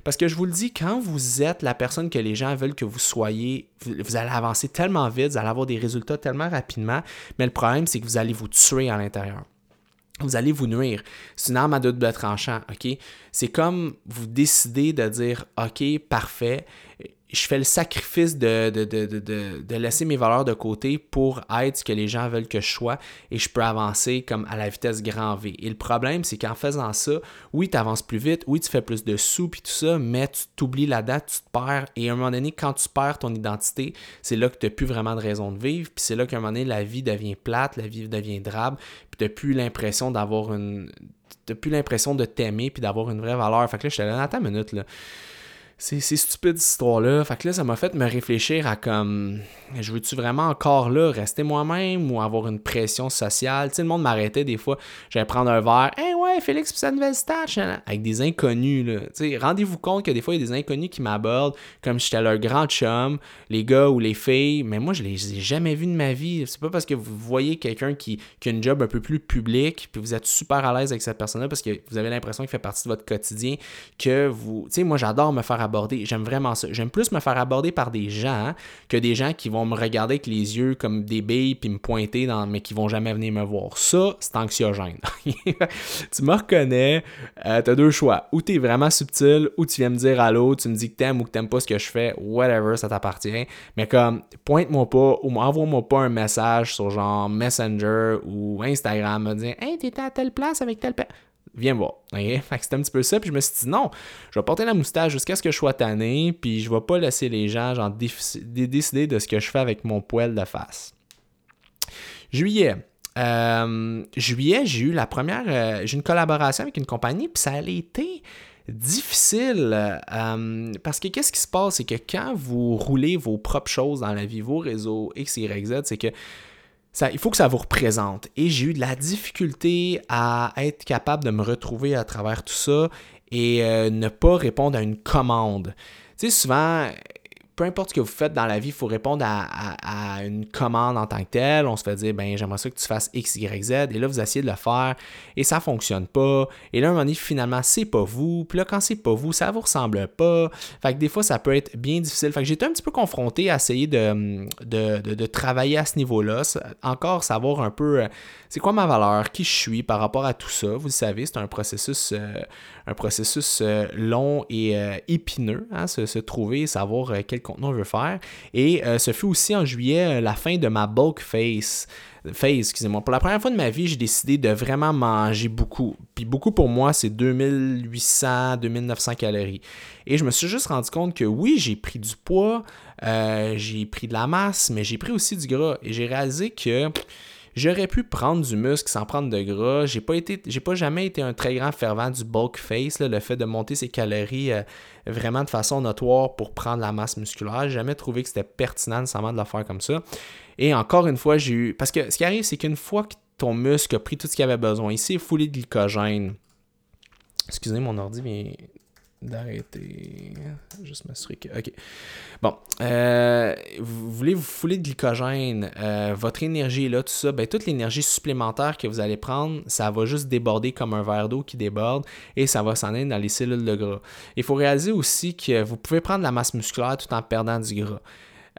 Parce que je vous le dis, quand vous êtes la personne que les gens veulent que vous soyez, vous allez avancer tellement vite, vous allez avoir des résultats tellement rapidement, mais le problème, c'est que vous allez vous tuer à l'intérieur vous allez vous nuire. C'est une arme à double tranchant, OK? C'est comme vous décidez de dire, OK, parfait, je fais le sacrifice de, de, laisser mes valeurs de côté pour être ce que les gens veulent que je sois et je peux avancer comme à la vitesse grand V. Et le problème, c'est qu'en faisant ça, oui, tu avances plus vite, oui, tu fais plus de sous puis tout ça, mais tu t'oublies la date, tu te perds et à un moment donné, quand tu perds ton identité, c'est là que tu n'as plus vraiment de raison de vivre, puis c'est là qu'à un moment donné, la vie devient plate, la vie devient drabe, puis tu n'as plus l'impression d'avoir une. Tu plus l'impression de t'aimer puis d'avoir une vraie valeur. Fait que là, je te donne, attends une minute, là c'est stupide cette histoire-là. Fait que là, ça m'a fait me réfléchir à comme je veux-tu vraiment encore là rester moi-même ou avoir une pression sociale? Tu sais, le monde m'arrêtait des fois. J'allais prendre un verre. Hey ouais, Félix, c'est sa nouvelle stache. Avec des inconnus, là. Tu sais, rendez-vous compte que des fois, il y a des inconnus qui m'abordent comme si j'étais leur grand chum, les gars ou les filles. Mais moi, je les ai jamais vus de ma vie. C'est pas parce que vous voyez quelqu'un qui, qui a une job un peu plus public, puis vous êtes super à l'aise avec cette personne-là parce que vous avez l'impression qu'il fait partie de votre quotidien que vous. Tu sais, moi, j'adore me faire aborder. J'aime vraiment ça. J'aime plus me faire aborder par des gens que des gens qui vont me regarder avec les yeux comme des billes puis me pointer dans mais qui vont jamais venir me voir. Ça, c'est anxiogène. (laughs) tu me reconnais, euh, tu as deux choix. Ou tu es vraiment subtil, ou tu viens me dire allô, tu me dis que t'aimes ou que t'aimes pas ce que je fais, whatever, ça t'appartient. Mais comme, pointe-moi pas ou envoie-moi pas un message sur genre Messenger ou Instagram me dire Hey, t'étais à telle place avec telle personne viens voir. (laughs) C'était un petit peu ça. Puis je me suis dit, non, je vais porter la moustache jusqu'à ce que je sois tanné. Puis je vais pas laisser les gens genre, décider de ce que je fais avec mon poêle de face. Juillet. Euh, juillet, j'ai eu la première. Euh, j'ai une collaboration avec une compagnie. Puis ça a été difficile euh, parce que qu'est-ce qui se passe, c'est que quand vous roulez vos propres choses dans la vie, vos réseaux X, Y, Z, c'est que il faut que ça vous représente. Et j'ai eu de la difficulté à être capable de me retrouver à travers tout ça et euh, ne pas répondre à une commande. Tu sais, souvent, peu importe ce que vous faites dans la vie, il faut répondre à, une commande en tant que telle. On se fait dire, ben j'aimerais ça que tu fasses X, Y, Z. Et là, vous essayez de le faire et ça fonctionne pas. Et là, à un moment donné, finalement, c'est pas vous. Puis là, quand c'est pas vous, ça vous ressemble pas. Fait que des fois, ça peut être bien difficile. Fait que j'étais un petit peu confronté à essayer de, de, travailler à ce niveau-là. Encore savoir un peu euh, c'est quoi ma valeur, qui je suis par rapport à tout ça. Vous le savez, c'est un processus, euh, un processus euh, long et épineux, hein, se, trouver, savoir quel contenu on veut faire. Et ce fut aussi en juillet la fin de ma bulk face phase, excusez-moi. Pour la première fois de ma vie, j'ai décidé de vraiment manger beaucoup. Puis beaucoup pour moi, c'est 2800, 2900 calories. Et je me suis juste rendu compte que oui, j'ai pris du poids, euh, j'ai pris de la masse, mais j'ai pris aussi du gras. Et j'ai réalisé que J'aurais pu prendre du muscle sans prendre de gras. J'ai pas été, j'ai pas jamais été un très grand fervent du bulk face, le fait de monter ses calories euh, vraiment de façon notoire pour prendre la masse musculaire. J'ai jamais trouvé que c'était pertinent nécessairement de le faire comme ça. Et encore une fois, j'ai eu. Parce que ce qui arrive, c'est qu'une fois que ton muscle a pris tout ce qu'il avait besoin, ici, il est foulé de glycogène. Excusez, mon ordi vient d'arrêter. Juste m'assurer que. OK. Bon. Euh, vous voulez vous fouler de glycogène, euh, votre énergie là, tout ça, ben, toute l'énergie supplémentaire que vous allez prendre, ça va juste déborder comme un verre d'eau qui déborde et ça va s'en aller dans les cellules de gras. Il faut réaliser aussi que vous pouvez prendre la masse musculaire tout en perdant du gras.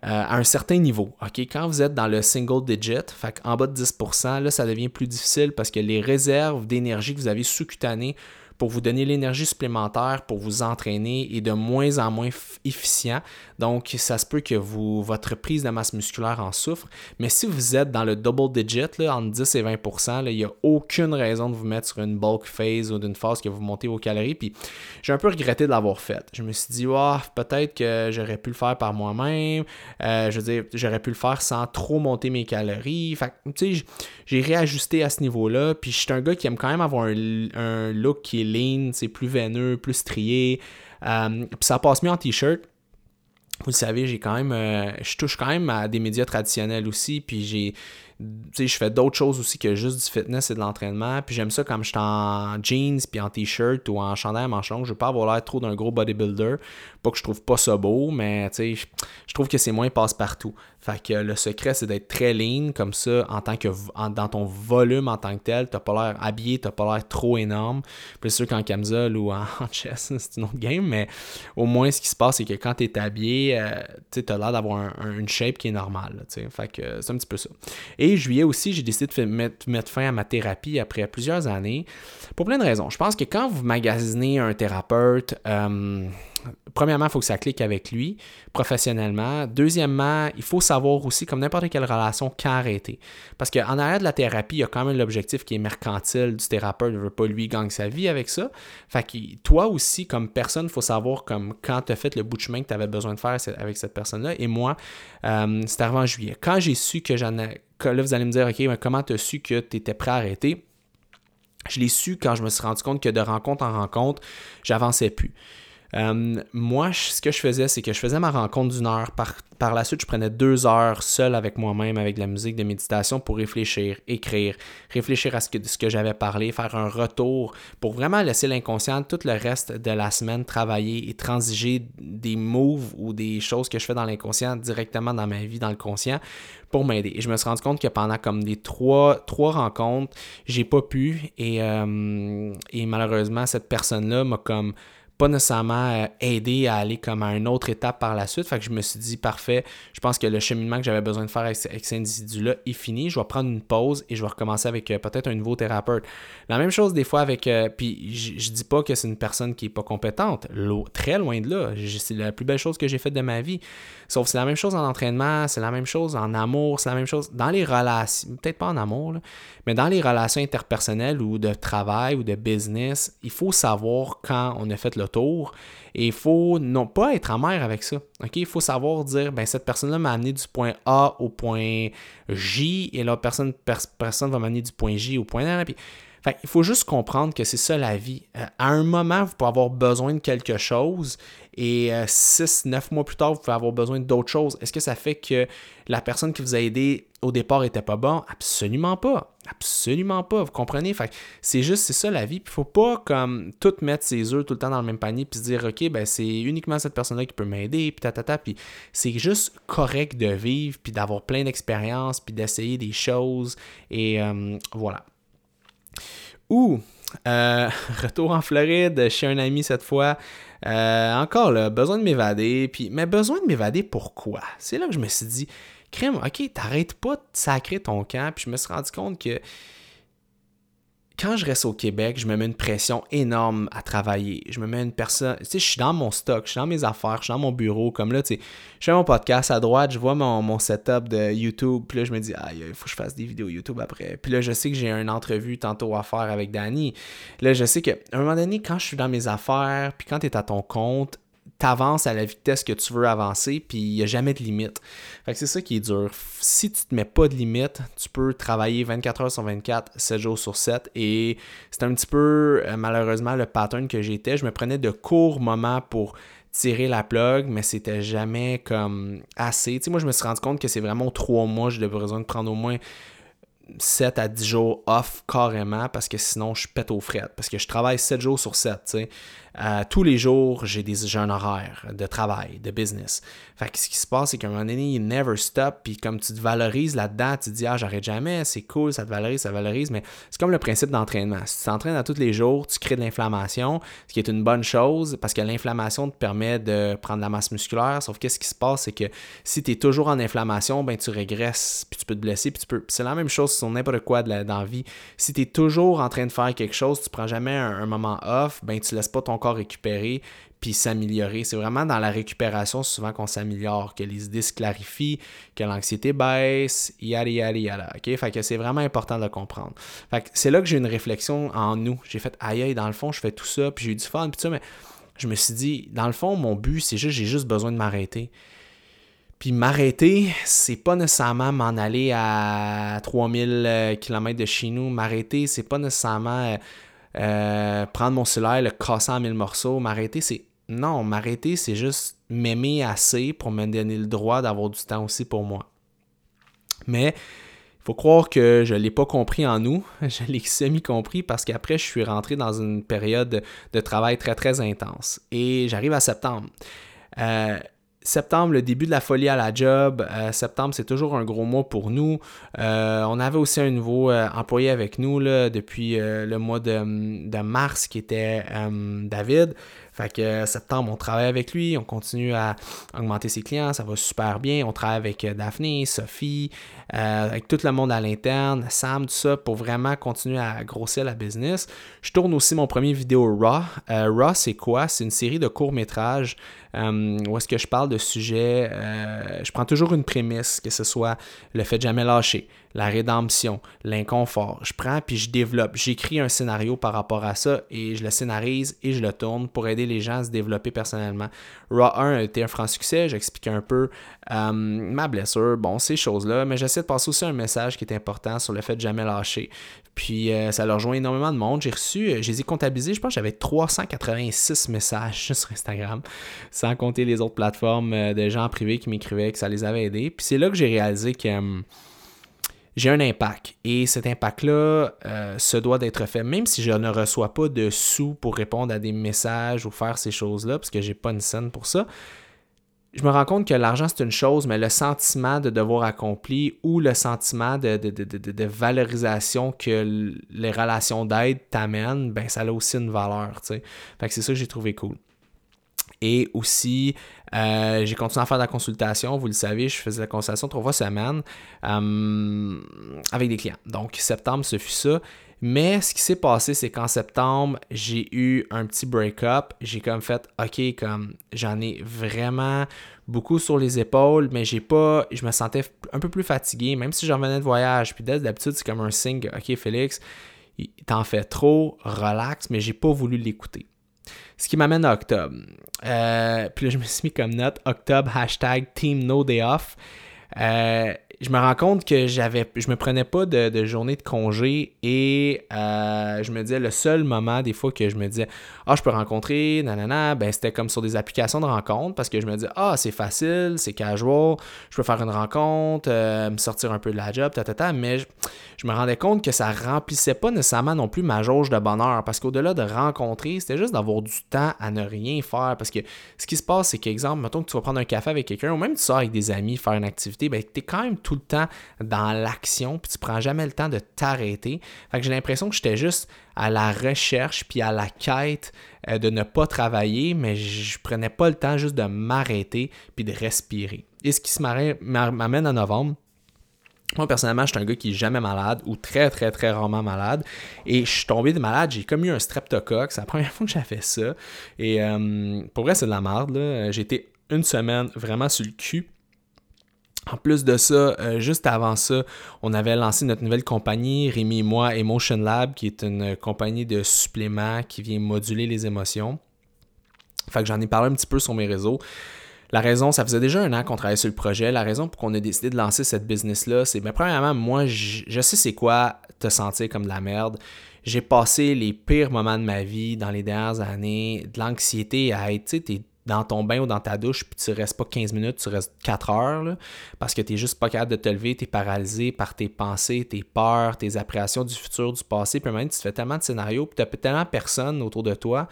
Euh, à un certain niveau. ok? Quand vous êtes dans le single digit, en bas de 10%, là, ça devient plus difficile parce que les réserves d'énergie que vous avez sous-cutanées pour vous donner l'énergie supplémentaire pour vous entraîner est de moins en moins efficient. Donc, ça se peut que vous, votre prise de masse musculaire en souffre. Mais si vous êtes dans le double digit, là, entre 10 et 20% il n'y a aucune raison de vous mettre sur une bulk phase ou d'une phase que vous montez vos calories. Puis, j'ai un peu regretté de l'avoir fait. Je me suis dit, peut-être que j'aurais pu le faire par moi-même. Euh, je veux dire, j'aurais pu le faire sans trop monter mes calories. Fait tu sais, j'ai réajusté à ce niveau-là. Puis, je suis un gars qui aime quand même avoir un, un look qui est lean, c'est plus veineux, plus strié. Euh, puis ça passe mieux en t-shirt. Vous savez, j'ai quand même, euh, je touche quand même à des médias traditionnels aussi, puis j'ai, je fais d'autres choses aussi que juste du fitness et de l'entraînement. Puis j'aime ça comme je suis en jeans, puis en t-shirt ou en chandail à manches longues. Je veux pas avoir l'air trop d'un gros bodybuilder. Pas que je trouve pas ça beau, mais je trouve que c'est moins passe-partout. Fait que le secret, c'est d'être très lean, comme ça, en tant que dans ton volume en tant que tel, t'as pas l'air habillé, t'as pas l'air trop énorme. Puis sûr qu'en camisole ou (laughs) en, chess, c'est une autre game, mais au moins ce qui se passe, c'est que quand t'es habillé, euh, tu as l'air d'avoir une shape qui est normale. fait que c'est un petit peu ça. Juillet aussi, j'ai décidé de mettre, mettre, fin à ma thérapie après plusieurs années. Pour plein de raisons. Je pense que quand vous magasinez un thérapeute, euh, premièrement, il faut que ça clique avec lui professionnellement. Deuxièmement, il faut savoir aussi, comme n'importe quelle relation, quand arrêter. Parce qu'en arrière de la thérapie, il y a quand même l'objectif qui est mercantile du thérapeute. Ne veut pas lui gagner sa vie avec ça. Fait que toi aussi, comme personne, il faut savoir comme quand tu as fait le bout de chemin que tu avais besoin de faire avec cette personne-là. Et moi, euh, c'était avant juillet. Quand j'ai su que j'en ai. Là, vous allez me dire, OK, mais comment tu as su que tu étais prêt à arrêter? Je l'ai su quand je me suis rendu compte que de rencontre en rencontre, j'avançais plus. Euh, moi, ce que je faisais, c'est que je faisais ma rencontre d'une heure. Par, par la suite, je prenais deux heures seul avec moi-même, avec de la musique de méditation pour réfléchir, écrire, réfléchir à ce que, ce que j'avais parlé, faire un retour pour vraiment laisser l'inconscient tout le reste de la semaine travailler et transiger des moves ou des choses que je fais dans l'inconscient directement dans ma vie, dans le conscient pour m'aider. Et je me suis rendu compte que pendant comme des trois, trois rencontres, j'ai pas pu et, euh, et malheureusement, cette personne-là m'a comme pas nécessairement euh, aidé à aller comme à une autre étape par la suite. Fait que je me suis dit, parfait, je pense que le cheminement que j'avais besoin de faire avec, cet individu-là est fini. Je vais prendre une pause et je vais recommencer avec euh, peut-être un nouveau thérapeute. La même chose des fois avec. Euh, puis je, dis pas que c'est une personne qui est pas compétente. très loin de là. C'est la plus belle chose que j'ai faite de ma vie. Sauf c'est la même chose en entraînement, c'est la même chose en amour, c'est la même chose dans les relations. Peut-être pas en amour, mais dans les relations interpersonnelles ou de travail ou de business, il faut savoir quand on a fait le Et il faut non pas être amer avec ça. Il faut savoir dire, ben, cette personne-là m'a amené du point A au point J, et là, personne, personne va m'amener du point J au point N. Il faut juste comprendre que c'est ça la vie. Euh, à un moment, vous pouvez avoir besoin de quelque chose et 6, euh, 9 mois plus tard, vous pouvez avoir besoin d'autre chose. Est-ce que ça fait que la personne qui vous a aidé au départ n'était pas bon? Absolument pas. Absolument pas. Vous comprenez? C'est juste, c'est ça la vie. Puis faut pas comme tout mettre ses œufs tout le temps dans le même panier puis se dire, OK, ben c'est uniquement cette personne-là qui peut m'aider, puis tatata. Puis c'est juste correct de vivre, puis d'avoir plein d'expériences, puis d'essayer des choses. Et euh, voilà. Ou, euh, (laughs) retour en Floride chez un ami cette fois. Euh, encore là, besoin de m'évader. Puis, mais besoin de m'évader pourquoi? C'est là que je me suis dit, crème, ok, t'arrêtes pas de sacrer ton camp. Puis je me suis rendu compte que quand je reste au Québec, je me mets une pression énorme à travailler. Je me mets une personne. Tu sais, je suis dans mon stock, je suis dans mes affaires, je suis dans mon bureau. Comme là, tu sais, je fais mon podcast à droite, je vois mon, setup de YouTube. Puis là, je me dis, ah, il faut que je fasse des vidéos YouTube après. Puis là, je sais que j'ai une entrevue tantôt à faire avec Danny. Là, je sais qu'à un moment donné, quand je suis dans mes affaires, puis quand tu es à ton compte, t'avances à la vitesse que tu veux avancer, puis il n'y a jamais de limite. Fait que c'est ça qui est dur. Si tu te mets pas de limite, tu peux travailler 24 heures sur 24, 7 jours sur 7, et c'est un petit peu, euh, malheureusement, le pattern que j'étais. Je me prenais de courts moments pour tirer la plug, mais c'était jamais comme assez. Tu moi, je me suis rendu compte que c'est vraiment trois mois, j'ai besoin de prendre au moins 7 à 10 jours off carrément parce que sinon je pète aux frettes. Parce que je travaille 7 jours sur 7. sais. Euh, tous les jours, j'ai des un horaire de travail, de business. Fait que ce qui se passe, c'est qu'à un moment donné, il never stop. Puis comme tu te valorises là-dedans, tu te dis Ah, j'arrête jamais, c'est cool, ça te valorise, ça valorise. Mais c'est comme le principe d'entraînement. Si tu t'entraînes à tous les jours, tu crées de l'inflammation, ce qui est une bonne chose parce que l'inflammation te permet de prendre la masse musculaire. Sauf que ce qui se passe, c'est que si tu es toujours en inflammation, ben tu régresses, puis tu peux te blesser, puis tu peux. C'est la même chose sur n'importe quoi de la, dans la vie. Si tu es toujours en train de faire quelque chose, tu prends jamais un, un moment off, ben tu laisses pas ton corps récupérer puis s'améliorer. C'est vraiment dans la récupération souvent qu'on s'améliore, que les idées se clarifient, que l'anxiété baisse, yada yada yada. Fait que c'est vraiment important de comprendre. Fait que c'est là que j'ai une réflexion en nous. J'ai fait aïe dans le fond, je fais tout ça, puis j'ai eu du fun, puis ça, mais je me suis dit, dans le fond, mon but, c'est juste, j'ai juste besoin de m'arrêter. Puis m'arrêter, c'est pas nécessairement m'en aller à 3000 euh, km de chez nous. M'arrêter, c'est pas nécessairement euh, prendre mon cellulaire, le casser en mille morceaux, m'arrêter, c'est. Non, m'arrêter, c'est juste m'aimer assez pour me donner le droit d'avoir du temps aussi pour moi. Mais il faut croire que je ne l'ai pas compris en nous, (laughs) je l'ai semi-compris parce qu'après, je suis rentré dans une période de travail très, très intense. Et j'arrive à septembre. Euh, septembre, le début de la folie à la job. Euh, septembre, c'est toujours un gros mois pour nous. Euh, on avait aussi un nouveau euh, employé avec nous depuis le mois de, mars qui était David. Fait que euh, septembre, on travaille avec lui, on continue à augmenter ses clients, ça va super bien. On travaille avec euh, Daphné, Sophie, euh, avec tout le monde à l'interne, Sam, tout ça, pour vraiment continuer à grossir la business. Je tourne aussi mon premier vidéo Raw. Raw, c'est quoi? C'est une série de courts-métrages où est-ce que je parle de sujets. je prends toujours une prémisse, que ce soit le fait de jamais lâcher, la rédemption, l'inconfort. Je prends puis je développe. J'écris un scénario par rapport à ça et je le scénarise et je le tourne pour aider les gens à se développer personnellement. Raw 1 a été un franc succès. J'explique un peu euh, ma blessure, bon, ces choses-là, mais j'essaie de passer aussi un message qui est important sur le fait de jamais lâcher. Puis euh, ça leur rejoint énormément de monde. J'ai reçu, euh, je je pense que j'avais 386 messages (laughs) sur Instagram, sans compter les autres plateformes de gens privés qui m'écrivaient que ça les avait aidés. Puis c'est là que j'ai réalisé que j'ai un impact. Et cet impact-là euh, se doit d'être fait, même si je ne reçois pas de sous pour répondre à des messages ou faire ces choses-là, parce que j'ai pas une scène pour ça. Je me rends compte que l'argent, c'est une chose, mais le sentiment de devoir accomplir ou le sentiment de, de, valorisation que les relations d'aide t'amènent, ben ça a aussi une valeur. Fait que c'est ça que j'ai trouvé cool. Et aussi, euh, j'ai continué à faire de la consultation. Vous le savez, je faisais la consultation trois fois semaine euh, avec des clients. Donc, septembre, ce fut ça. Mais ce qui s'est passé, c'est qu'en septembre, j'ai eu un petit break-up. J'ai comme fait, OK, comme j'en ai vraiment beaucoup sur les épaules, mais j'ai pas, je me sentais un peu plus fatigué, même si j'en venais de voyage. Puis d'habitude, c'est comme un signe, OK, Félix, t'en fais trop, relax, mais j'ai pas voulu l'écouter. Ce qui m'amène à octobre. Euh, puis là, je me suis mis comme note octobre, hashtag team no day off. Euh, je me rends compte que j'avais je me prenais pas de, de journée de congé et euh, je me disais le seul moment des fois que je me disais ah je peux rencontrer nanana ben c'était comme sur des applications de rencontres parce que je me disais ah c'est facile c'est casual je peux faire une rencontre euh, me sortir un peu de la job ta, mais je, me rendais compte que ça remplissait pas nécessairement non plus ma jauge de bonheur parce qu'au-delà de rencontrer c'était juste d'avoir du temps à ne rien faire parce que ce qui se passe c'est qu'exemple mettons que tu vas prendre un café avec quelqu'un ou même tu sors avec des amis faire une activité ben es quand même tout le temps dans l'action, puis tu prends jamais le temps de t'arrêter. Fait que j'ai l'impression que j'étais juste à la recherche, puis à la quête euh, de ne pas travailler, mais je prenais pas le temps juste de m'arrêter, puis de respirer. Et ce qui se m'amène à novembre, moi, personnellement, je suis un gars qui est jamais malade ou très, très, très rarement malade. Et je suis tombé de malade. J'ai comme eu un streptocoque. C'est la (laughs) première fois que j'ai fait ça. Et euh, pour vrai, c'est de la merde. J'ai été une semaine vraiment sur le cul. En plus de ça, euh, juste avant ça, on avait lancé notre nouvelle compagnie, Rémi et moi, Emotion Lab, qui est une compagnie de suppléments qui vient moduler les émotions. Fait que j'en ai parlé un petit peu sur mes réseaux. La raison, ça faisait déjà un an qu'on travaillait sur le projet. La raison pour qu'on ait décidé de lancer cette business-là, c'est, bien, premièrement, moi, je, je sais c'est quoi te sentir comme de la merde. J'ai passé les pires moments de ma vie dans les dernières années, de l'anxiété à être, tu sais, dans ton bain ou dans ta douche, puis tu restes pas 15 minutes, tu restes 4 heures, parce que tu n'es juste pas capable de te lever, tu es paralysé par tes pensées, tes peurs, tes appréhensions du futur, du passé, puis même tu te fais tellement de scénarios, puis tu tellement personne autour de toi,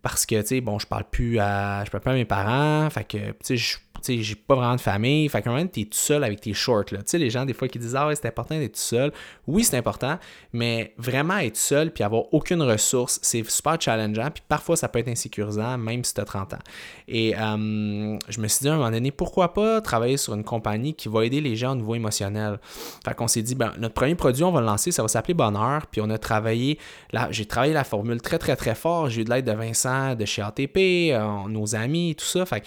parce que, tu sais, bon, je parle plus à, je parle plus à mes parents, fait que, tu sais, je sais, j'ai pas vraiment de famille. Fait que même, t'es tout seul avec tes shorts. Tu sais, les gens, des fois, qui disent Ah ouais, c'est important d'être tout seul. Oui, c'est important, mais vraiment être seul puis avoir aucune ressource, c'est super challengeant. Puis parfois, ça peut être insécurisant, même si tu as 30 ans. Et euh, je me suis dit à un moment donné, pourquoi pas travailler sur une compagnie qui va aider les gens au niveau émotionnel? Fait qu'on s'est dit, ben, notre premier produit, on va le lancer, ça va s'appeler Bonheur. Puis on a travaillé, là, j'ai travaillé la formule très, très, très fort. J'ai eu de l'aide de Vincent, de chez ATP, euh, nos amis, tout ça. Fait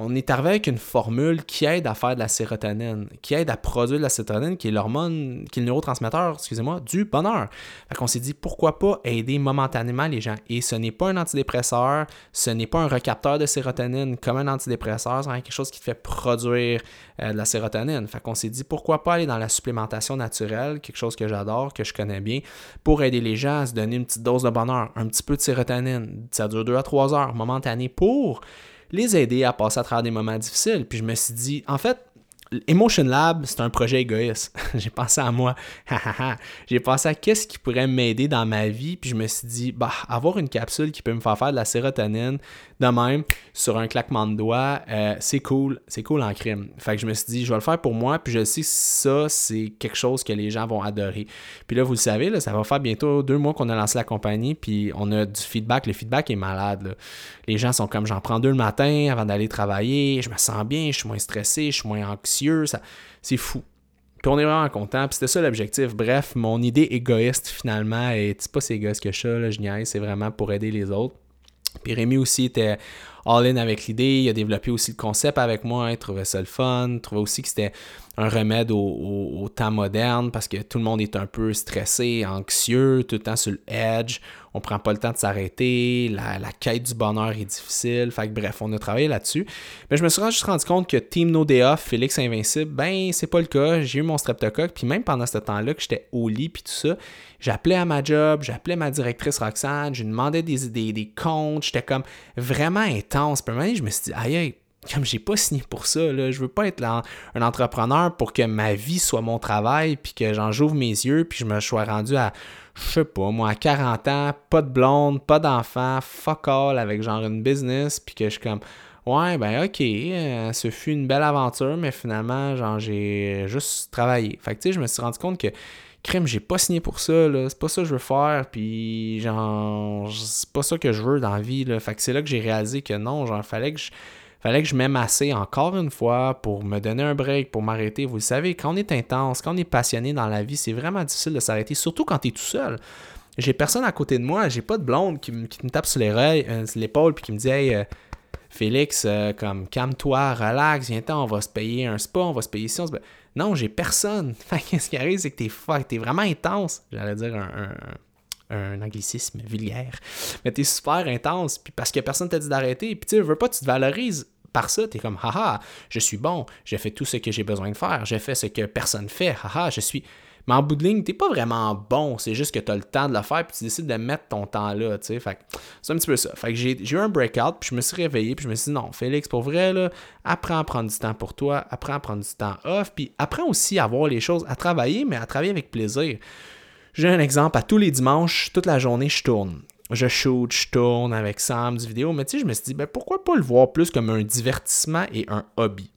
on est arrivé avec une formule qui aide à faire de la sérotonine, qui aide à produire de la sérotonine, qui est l'hormone, qui est le neurotransmetteur, excusez-moi, du bonheur. Fait qu'on s'est dit pourquoi pas aider momentanément les gens? Et ce n'est pas un antidépresseur, ce n'est pas un recapteur de sérotonine comme un antidépresseur, c'est quelque chose qui te fait produire euh, de la sérotonine. Fait qu'on s'est dit pourquoi pas aller dans la supplémentation naturelle, quelque chose que j'adore, que je connais bien, pour aider les gens à se donner une petite dose de bonheur, un petit peu de sérotonine. Ça dure 2 à 3 heures momentané pour les aider à passer à travers des moments difficiles. Puis je me suis dit, en fait, Emotion Lab, c'est un projet égoïste. (laughs) j'ai pensé à moi. (laughs) j'ai pensé à qu'est-ce qui pourrait m'aider dans ma vie. Puis je me suis dit, bah, avoir une capsule qui peut me faire faire de la sérotonine, de même, sur un claquement de doigts, euh, c'est cool. C'est cool en crime. Fait que je me suis dit, je vais le faire pour moi. Puis je sais que ça, c'est quelque chose que les gens vont adorer. Puis là, vous le savez, là, ça va faire bientôt deux mois qu'on a lancé la compagnie. Puis on a du feedback. Le feedback est malade. Les gens sont comme, j'en prends deux le matin avant d'aller travailler. Je me sens bien, je suis moins stressé, je suis moins anxieux c'est fou. Puis on est vraiment content. Puis c'était ça l'objectif. Bref, mon idée égoïste finalement, et c'est pas si égoïste que ça, là, je c'est vraiment pour aider les autres. Puis Rémi aussi était all-in avec l'idée. Il a développé aussi le concept avec moi. Il trouvait ça le fun. Il trouvait aussi que c'était un remède au, temps moderne parce que tout le monde est un peu stressé, anxieux, tout le temps sur le edge. On prend pas le temps de s'arrêter. La, quête du bonheur est difficile. Fait que bref, on a travaillé là-dessus. Mais je me suis juste rendu compte que Team No Day Félix Invincible, ben c'est pas le cas. J'ai eu mon streptocoque. Puis même pendant ce temps-là que j'étais au lit puis tout ça, j'appelais à ma job, j'appelais ma directrice Roxane, je lui demandais des, des, des comptes. J'étais comme vraiment intense. Puis je me suis dit, aïe, aïe, comme j'ai pas signé pour ça, là, je veux pas être un entrepreneur pour que ma vie soit mon travail, puis que j'en j'ouvre mes yeux, puis je me sois rendu à, je sais pas, moi, à 40 ans, pas de blonde, pas d'enfant, fuck all, avec genre une business, puis que je suis comme, ouais, ben ok, euh, ce fut une belle aventure, mais finalement, genre, j'ai juste travaillé. Fait que, tu sais, je me suis rendu compte que, crème, j'ai pas signé pour ça, là, c'est pas ça que je veux faire, puis genre, c'est pas ça que je veux dans la vie, là. Fait que c'est là que j'ai réalisé que non, genre, fallait que je fallait que je m'aime assez encore une fois pour me donner un break, pour m'arrêter. Vous le savez, quand on est intense, quand on est passionné dans la vie, c'est vraiment difficile de s'arrêter, surtout quand tu es tout seul. J'ai personne à côté de moi, j'ai pas de blonde qui, me, tape sur euh, l'épaule puis qui me dit Hey, euh, Félix, euh, comme calme-toi, relax, viens-t'en, on va se payer un spa, on va se payer ici. On se... Non, j'ai personne. (laughs) Qu'est-ce qui arrive, c'est que t'es fuck, t'es vraiment intense. J'allais dire un anglicisme vulgaire. Mais t'es super intense, puis parce que personne t'a dit d'arrêter, puis tu veux pas, tu te valorises par ça, tu es comme, haha, je suis bon, j'ai fait tout ce que j'ai besoin de faire, j'ai fait ce que personne fait, haha, je suis. Mais en bout de ligne, t'es pas vraiment bon, c'est juste que tu as le temps de le faire, puis tu décides de mettre ton temps là, tu sais. Fait c'est un petit peu ça. Fait que j'ai eu un breakout, puis je me suis réveillé, puis je me suis dit, non, Félix, pour vrai, là, apprends à prendre du temps pour toi, apprends à prendre du temps off, puis apprends aussi à voir les choses, à travailler, mais à travailler avec plaisir. J'ai un exemple, à tous les dimanches, toute la journée, je tourne je shoot, je tourne avec Sam du vidéo, mais tu sais, je me suis dit, ben, pourquoi pas le voir plus comme un divertissement et un hobby?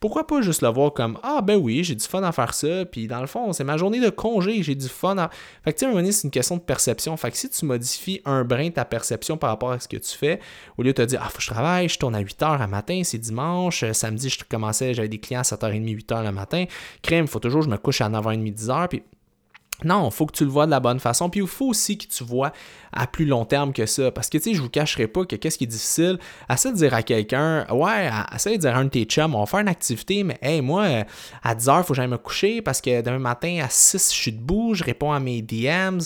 pourquoi pas juste le voir comme Ah ben oui, j'ai du fun à faire ça, puis dans le fond, c'est ma journée de congé, j'ai du fun à. Fait que tu sais, c'est une question de perception. Fait que si tu modifies un brin ta perception par rapport à ce que tu fais, au lieu de te dire Ah, faut que je travaille, je tourne à 8h le matin, c'est dimanche, euh, samedi, je commençais, j'avais des clients à 7h30, 8h le matin, crème, faut toujours que je me couche à 9h30, 10h, puis non, il faut que tu le vois de la bonne façon. Puis il faut aussi que tu vois à plus long terme que ça. Parce que, tu sais, je vous cacherai pas que qu'est-ce qui est difficile, essaie de dire à quelqu'un, ouais, essaie de dire à un de tes chums, on va faire une activité, mais hey, moi, à 10h, il faut que j'aille me coucher parce que demain matin, à 6, je suis debout, je réponds à mes DMs,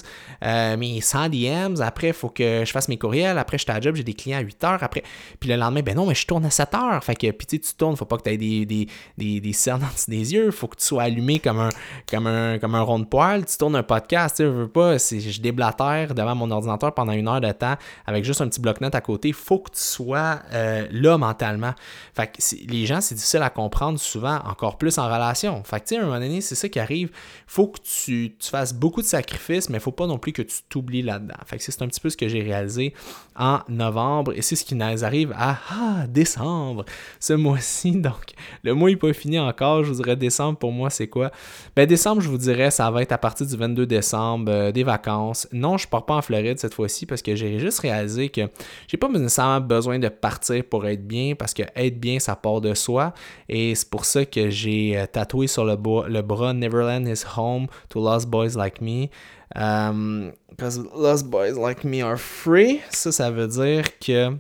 euh, mes 100 DMs, après, il faut que je fasse mes courriels, après, je suis à job, j'ai des clients à 8h, après, puis le lendemain, ben non, mais je tourne à 7h. Fait que, puis tu tournes, faut pas que tu aies des, des, des, des cernes des yeux, faut que tu sois allumé comme un, comme un, comme un rond de poil, tu tournes un podcast, tu veux pas, je déblatère devant mon ordinateur pendant une heure de temps avec juste un petit bloc-notes à côté. Faut que tu sois euh, là mentalement. Fait que les gens, c'est difficile à comprendre souvent, encore plus en relation. Fait que tu sais, à un moment donné, c'est ça qui arrive. Faut que tu, fasses beaucoup de sacrifices, mais faut pas non plus que tu t'oublies là-dedans. Fait que c'est un petit peu ce que j'ai réalisé en novembre et c'est ce qui nous arrive à ah, décembre ce mois-ci. (laughs) Donc, le mois n'est pas fini encore. Je vous dirais décembre pour moi, c'est quoi? Ben, décembre, je vous dirais, ça va être à partir du 22 décembre, euh, des vacances. Non, je pars pas en Floride cette fois-ci parce que j'ai juste réalisé que j'ai pas nécessairement besoin de partir pour être bien parce que être bien, ça part de soi. Et c'est pour ça que j'ai euh, tatoué sur le, le, bras Neverland is home to lost boys like me. Because um, lost boys like me are free. Ça, ça veut dire que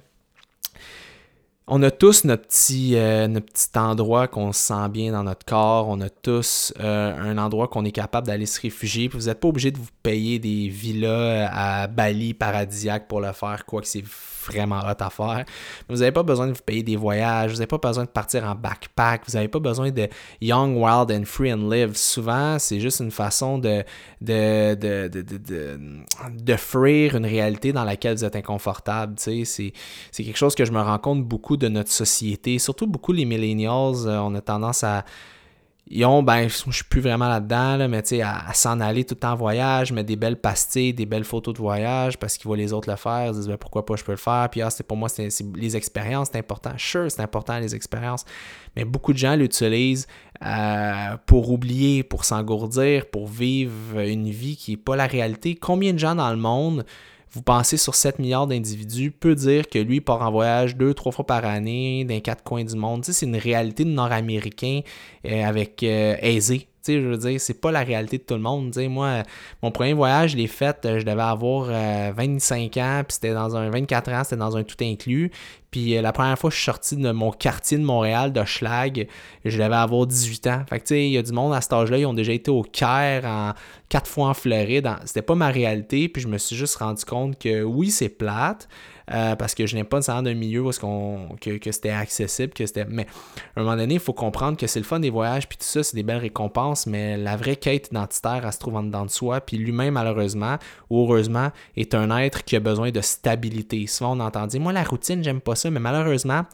on a tous notre petit, euh, notre petit endroit qu'on se sent bien dans notre corps. On a tous euh, un endroit qu'on est capable d'aller se réfugier. vous n'êtes pas obligé de vous payer des villas à Bali paradisiaque pour le faire, quoi que c'est vraiment hot à faire. vous n'avez pas besoin de vous payer des voyages, vous n'avez pas besoin de partir en backpack, vous n'avez pas besoin de young, wild and free and live. Souvent, c'est juste une façon de, de, de, de, une réalité dans laquelle vous êtes inconfortable. C'est, c'est quelque chose que je me rends compte beaucoup de notre société, surtout beaucoup les millennials. Euh, on a tendance à ils ont, ben, je suis plus vraiment là-dedans, mais tu sais, à, s'en aller tout le temps en voyage, mettre des belles pastilles, des belles photos de voyage parce qu'ils voient les autres le faire, ils disent ben, pourquoi pas je peux le faire, puis ah, c'est pour moi, c'est, les expériences, c'est important. Sure, c'est important les expériences, mais beaucoup de gens l'utilisent euh, pour oublier, pour s'engourdir, pour vivre une vie qui n'est pas la réalité. Combien de gens dans le monde vous pensez sur 7 milliards d'individus, peut dire que lui part en voyage deux, trois fois par année dans quatre coins du monde. c'est une réalité de Nord-Américain euh, avec euh, aisé je veux dire, c'est pas la réalité de tout le monde. moi, mon premier voyage, je l'ai fait, euh, je devais avoir 25 euh, ans, puis c'était dans un 24 ans, c'était dans un tout inclus. Puis euh, la première fois que je suis sorti de mon quartier de Montréal, de Schlag, je devais avoir 18 ans. Fait que tu sais, il y a du monde à cet âge-là, ils ont déjà été au Caire en quatre fois en Floride. C'était pas ma réalité, puis je me suis juste rendu compte que oui, c'est plate. Euh, parce que je n'ai pas nécessairement d'un milieu où que, que c'était accessible, que c'était. Mais à un moment donné, il faut comprendre que c'est le fun des voyages, puis tout ça, c'est des belles récompenses, mais la vraie quête identitaire, elle se trouve en dedans de soi, puis lui-même, malheureusement, ou heureusement, est un être qui a besoin de stabilité. Souvent, on entend moi, la routine, j'aime pas mais malheureusement,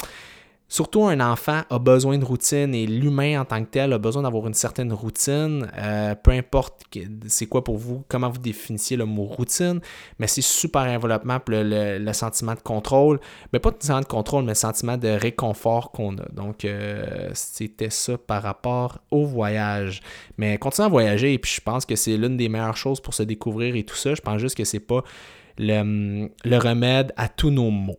Surtout un enfant a besoin de routine et l'humain en tant que tel a besoin d'avoir une certaine routine. Euh, peu importe c'est quoi pour vous, comment vous définissiez le mot routine, mais c'est super enveloppement pour le, sentiment de contrôle. Mais pas le sentiment de contrôle, mais le sentiment de réconfort qu'on a. Donc euh, c'était ça par rapport au voyage. Mais continuez à voyager et puis je pense que c'est l'une des meilleures choses pour se découvrir et tout ça. Je pense juste que c'est pas le, le remède à tous nos maux.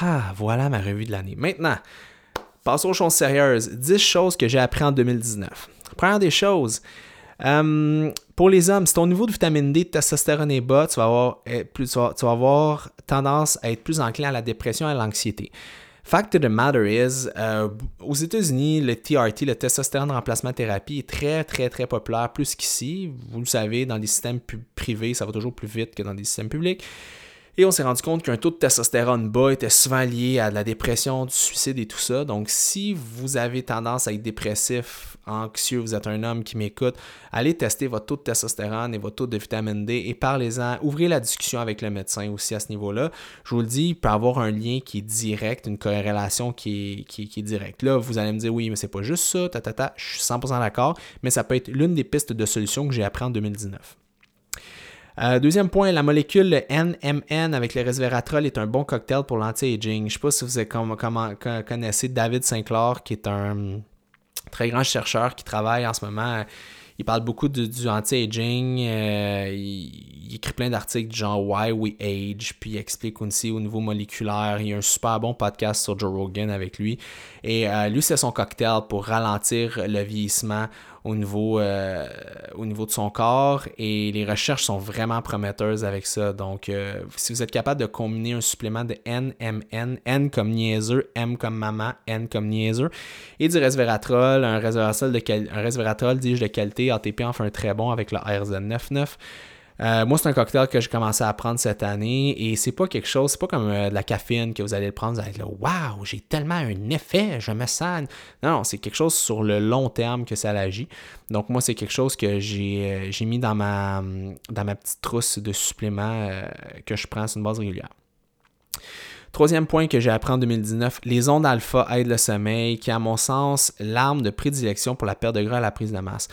Ah, voilà ma revue de l'année. Maintenant, passons aux choses sérieuses. 10 choses que j'ai appris en 2019. Première des choses, euh, pour les hommes, si ton niveau de vitamine D, de testostérone est bas, tu vas avoir, plus, tu vas, avoir tendance à être plus enclin à la dépression et à l'anxiété. Fact of the matter is, euh, aux États-Unis, le TRT, le testostérone remplacement thérapie, est très, très, très populaire, plus qu'ici. Vous le savez, dans les systèmes privés, ça va toujours plus vite que dans les systèmes publics. Et on s'est rendu compte qu'un taux de testostérone bas était souvent lié à de la dépression, du suicide et tout ça. Donc, si vous avez tendance à être dépressif, anxieux, vous êtes un homme qui m'écoute, allez tester votre taux de testostérone et votre taux de vitamine D et parlez-en. Ouvrez la discussion avec le médecin aussi à ce niveau-là. Je vous le dis, il peut y avoir un lien qui est direct, une corrélation qui est, directe. Là, vous allez me dire, oui, mais c'est pas juste ça, ta, ta, ta. je suis 100% d'accord, mais ça peut être l'une des pistes de solution que j'ai appris en 2019. Euh, deuxième point, la molécule NMN avec le resveratrol est un bon cocktail pour l'anti-aging. Je ne sais pas si vous connaissez David Sinclair, qui est un très grand chercheur qui travaille en ce moment. Il parle beaucoup du anti-aging. Euh, il, écrit plein d'articles genre Why We Age, puis il explique aussi au niveau moléculaire. Il y a un super bon podcast sur Joe Rogan avec lui. Et euh, lui, c'est son cocktail pour ralentir le vieillissement au niveau, euh, au niveau de son corps et les recherches sont vraiment prometteuses avec ça. Donc, euh, si vous êtes capable de combiner un supplément de NMN, N comme niaiseux, M comme maman, N comme niaiseux, et du resveratrol, un resveratrol de, un resveratrol dis-je, de qualité, ATP en fait un très bon avec le RZ99. Euh, moi, c'est un cocktail que j'ai commencé à prendre cette année et c'est pas quelque chose, c'est pas comme euh, de la caféine que vous allez le prendre, vous allez être là, waouh, j'ai tellement un effet, je me sens. Non, non, c'est quelque chose sur le long terme que ça agit. Donc, moi, c'est quelque chose que j'ai euh, mis dans ma, dans ma petite trousse de suppléments que je prends sur une base régulière. Troisième point que j'ai appris en 2019, les ondes alpha aident le sommeil, qui est à mon sens l'arme de prédilection pour la perte de gras à la prise de masse.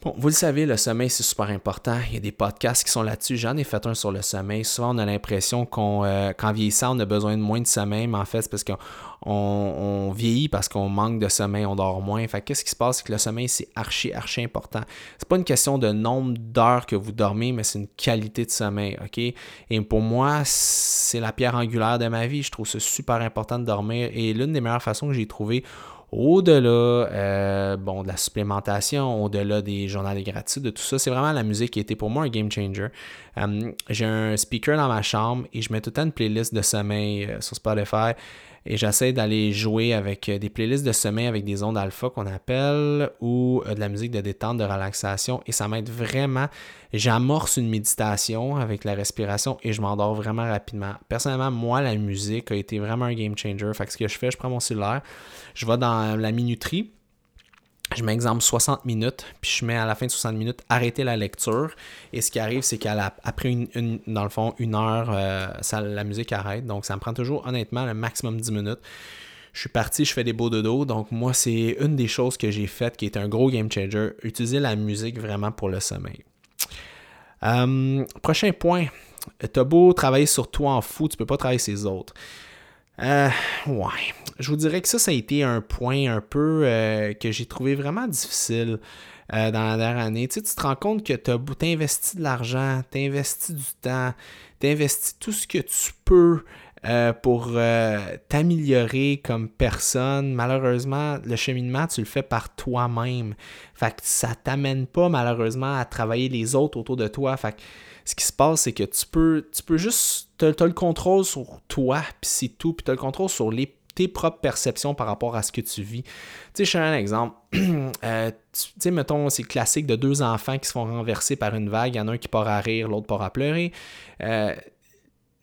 Bon, vous le savez, le sommeil, c'est super important. Il y a des podcasts qui sont là-dessus. J'en ai fait un sur le sommeil. Souvent, on a l'impression euh, qu'en vieillissant, on a besoin de moins de sommeil, mais en fait, c'est parce qu'on on, vieillit parce qu'on manque de sommeil, on dort moins. Fait qu'est-ce qui se passe? C'est que le sommeil, c'est archi, archi important. C'est pas une question de nombre d'heures que vous dormez, mais c'est une qualité de sommeil, OK? Et pour moi, c'est la pierre angulaire de ma vie. Je trouve ça super important de dormir. Et l'une des meilleures façons que j'ai trouvé au-delà euh, bon, de la supplémentation, au-delà des journaux gratuits, de tout ça, c'est vraiment la musique qui était pour moi un game changer. Euh, j'ai un speaker dans ma chambre et je mets tout le temps une playlist de sommeil euh, sur Spotify et j'essaie d'aller jouer avec euh, des playlists de sommeil avec des ondes alpha qu'on appelle ou euh, de la musique de détente, de relaxation et ça m'aide vraiment. J'amorce une méditation avec la respiration et je m'endors vraiment rapidement. Personnellement, moi, la musique a été vraiment un game changer. Fait que ce que je fais, je prends mon cellulaire, je vais dans la minuterie je mets exemple 60 minutes, puis je mets à la fin de 60 minutes arrêter la lecture. Et ce qui arrive, c'est qu'après, une, dans le fond, une heure, euh, ça, la musique arrête. Donc, ça me prend toujours, honnêtement, le maximum 10 minutes. Je suis parti, je fais des beaux dodo. Donc, moi, c'est une des choses que j'ai faites qui est un gros game changer. Utiliser la musique vraiment pour le sommeil. Euh, prochain point. T'as beau travailler sur toi en fou, tu peux pas travailler sur les autres. Euh, ouais. Je vous dirais que ça, ça a été un point un peu euh, que j'ai trouvé vraiment difficile euh, dans la dernière année. Tu, sais, tu te rends compte que tu as investi de l'argent, tu investi du temps, tu investi tout ce que tu peux euh, pour t'améliorer comme personne. Malheureusement, le cheminement, tu le fais par toi-même. Fait que ça t'amène pas, malheureusement, à travailler les autres autour de toi. Fait que ce qui se passe, c'est que tu peux, tu peux juste, tu as, le contrôle sur toi, puis c'est tout, puis tu as le contrôle sur tes propres perceptions par rapport à ce que tu vis. Tu sais, je fais un exemple. (clears throat) euh, tu sais, mettons, c'est classique de deux enfants qui se font renverser par une vague, il y en a un qui part à rire, l'autre part à pleurer. Euh,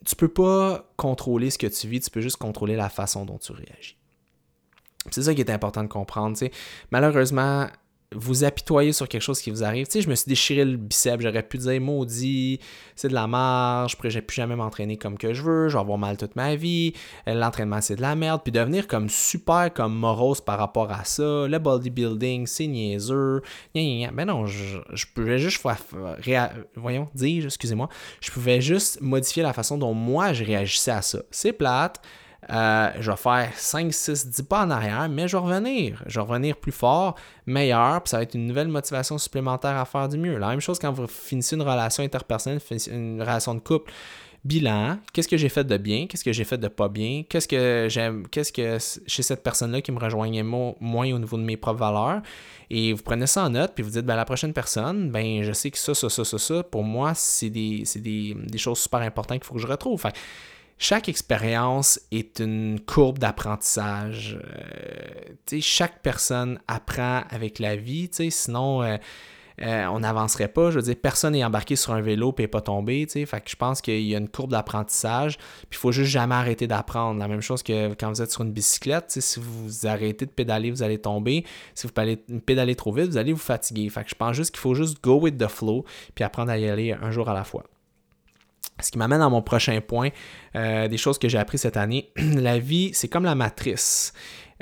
tu peux pas contrôler ce que tu vis, tu peux juste contrôler la façon dont tu réagis. C'est ça qui est important de comprendre. Malheureusement, vous apitoyer sur quelque chose qui vous arrive. Tu sais, je me suis déchiré le biceps, j'aurais pu dire maudit, c'est de la marge, je plus jamais m'entraîner comme que je veux, je vais avoir mal toute ma vie, l'entraînement c'est de la merde, puis devenir comme super comme morose par rapport à ça, le bodybuilding c'est niaiseux, Mais ben non, je, je pouvais juste, voyons, dire, excusez-moi, je pouvais juste modifier la façon dont moi je réagissais à ça. C'est plate, euh, je vais faire 5, 6, 10 pas en arrière, mais je vais revenir. Je vais revenir plus fort, meilleur, puis ça va être une nouvelle motivation supplémentaire à faire du mieux. La même chose quand vous finissez une relation interpersonnelle, une relation de couple. Bilan, qu'est-ce que j'ai fait de bien, qu'est-ce que j'ai fait de pas bien, qu'est-ce que j'aime, qu'est-ce que chez cette personne-là qui me rejoignait moins au niveau de mes propres valeurs. Et vous prenez ça en note, puis vous dites, ben, la prochaine personne, ben, je sais que ça, ça, ça, ça, ça, pour moi, c'est des, des, des, choses super importantes qu'il faut que je retrouve. Chaque expérience est une courbe d'apprentissage. Euh, chaque personne apprend avec la vie, sinon, euh, euh, on n'avancerait pas. Je veux dire, personne n'est embarqué sur un vélo et n'est pas tombé. Fait que je pense qu'il y a une courbe d'apprentissage. Puis il faut juste jamais arrêter d'apprendre. La même chose que quand vous êtes sur une bicyclette. Si vous arrêtez de pédaler, vous allez tomber. Si vous pédalez trop vite, vous allez vous fatiguer. Fait que je pense juste qu'il faut juste go with the flow puis apprendre à y aller un jour à la fois. Ce qui m'amène à mon prochain point, euh, des choses que j'ai appris cette année. (clears throat) la vie, c'est comme la matrice.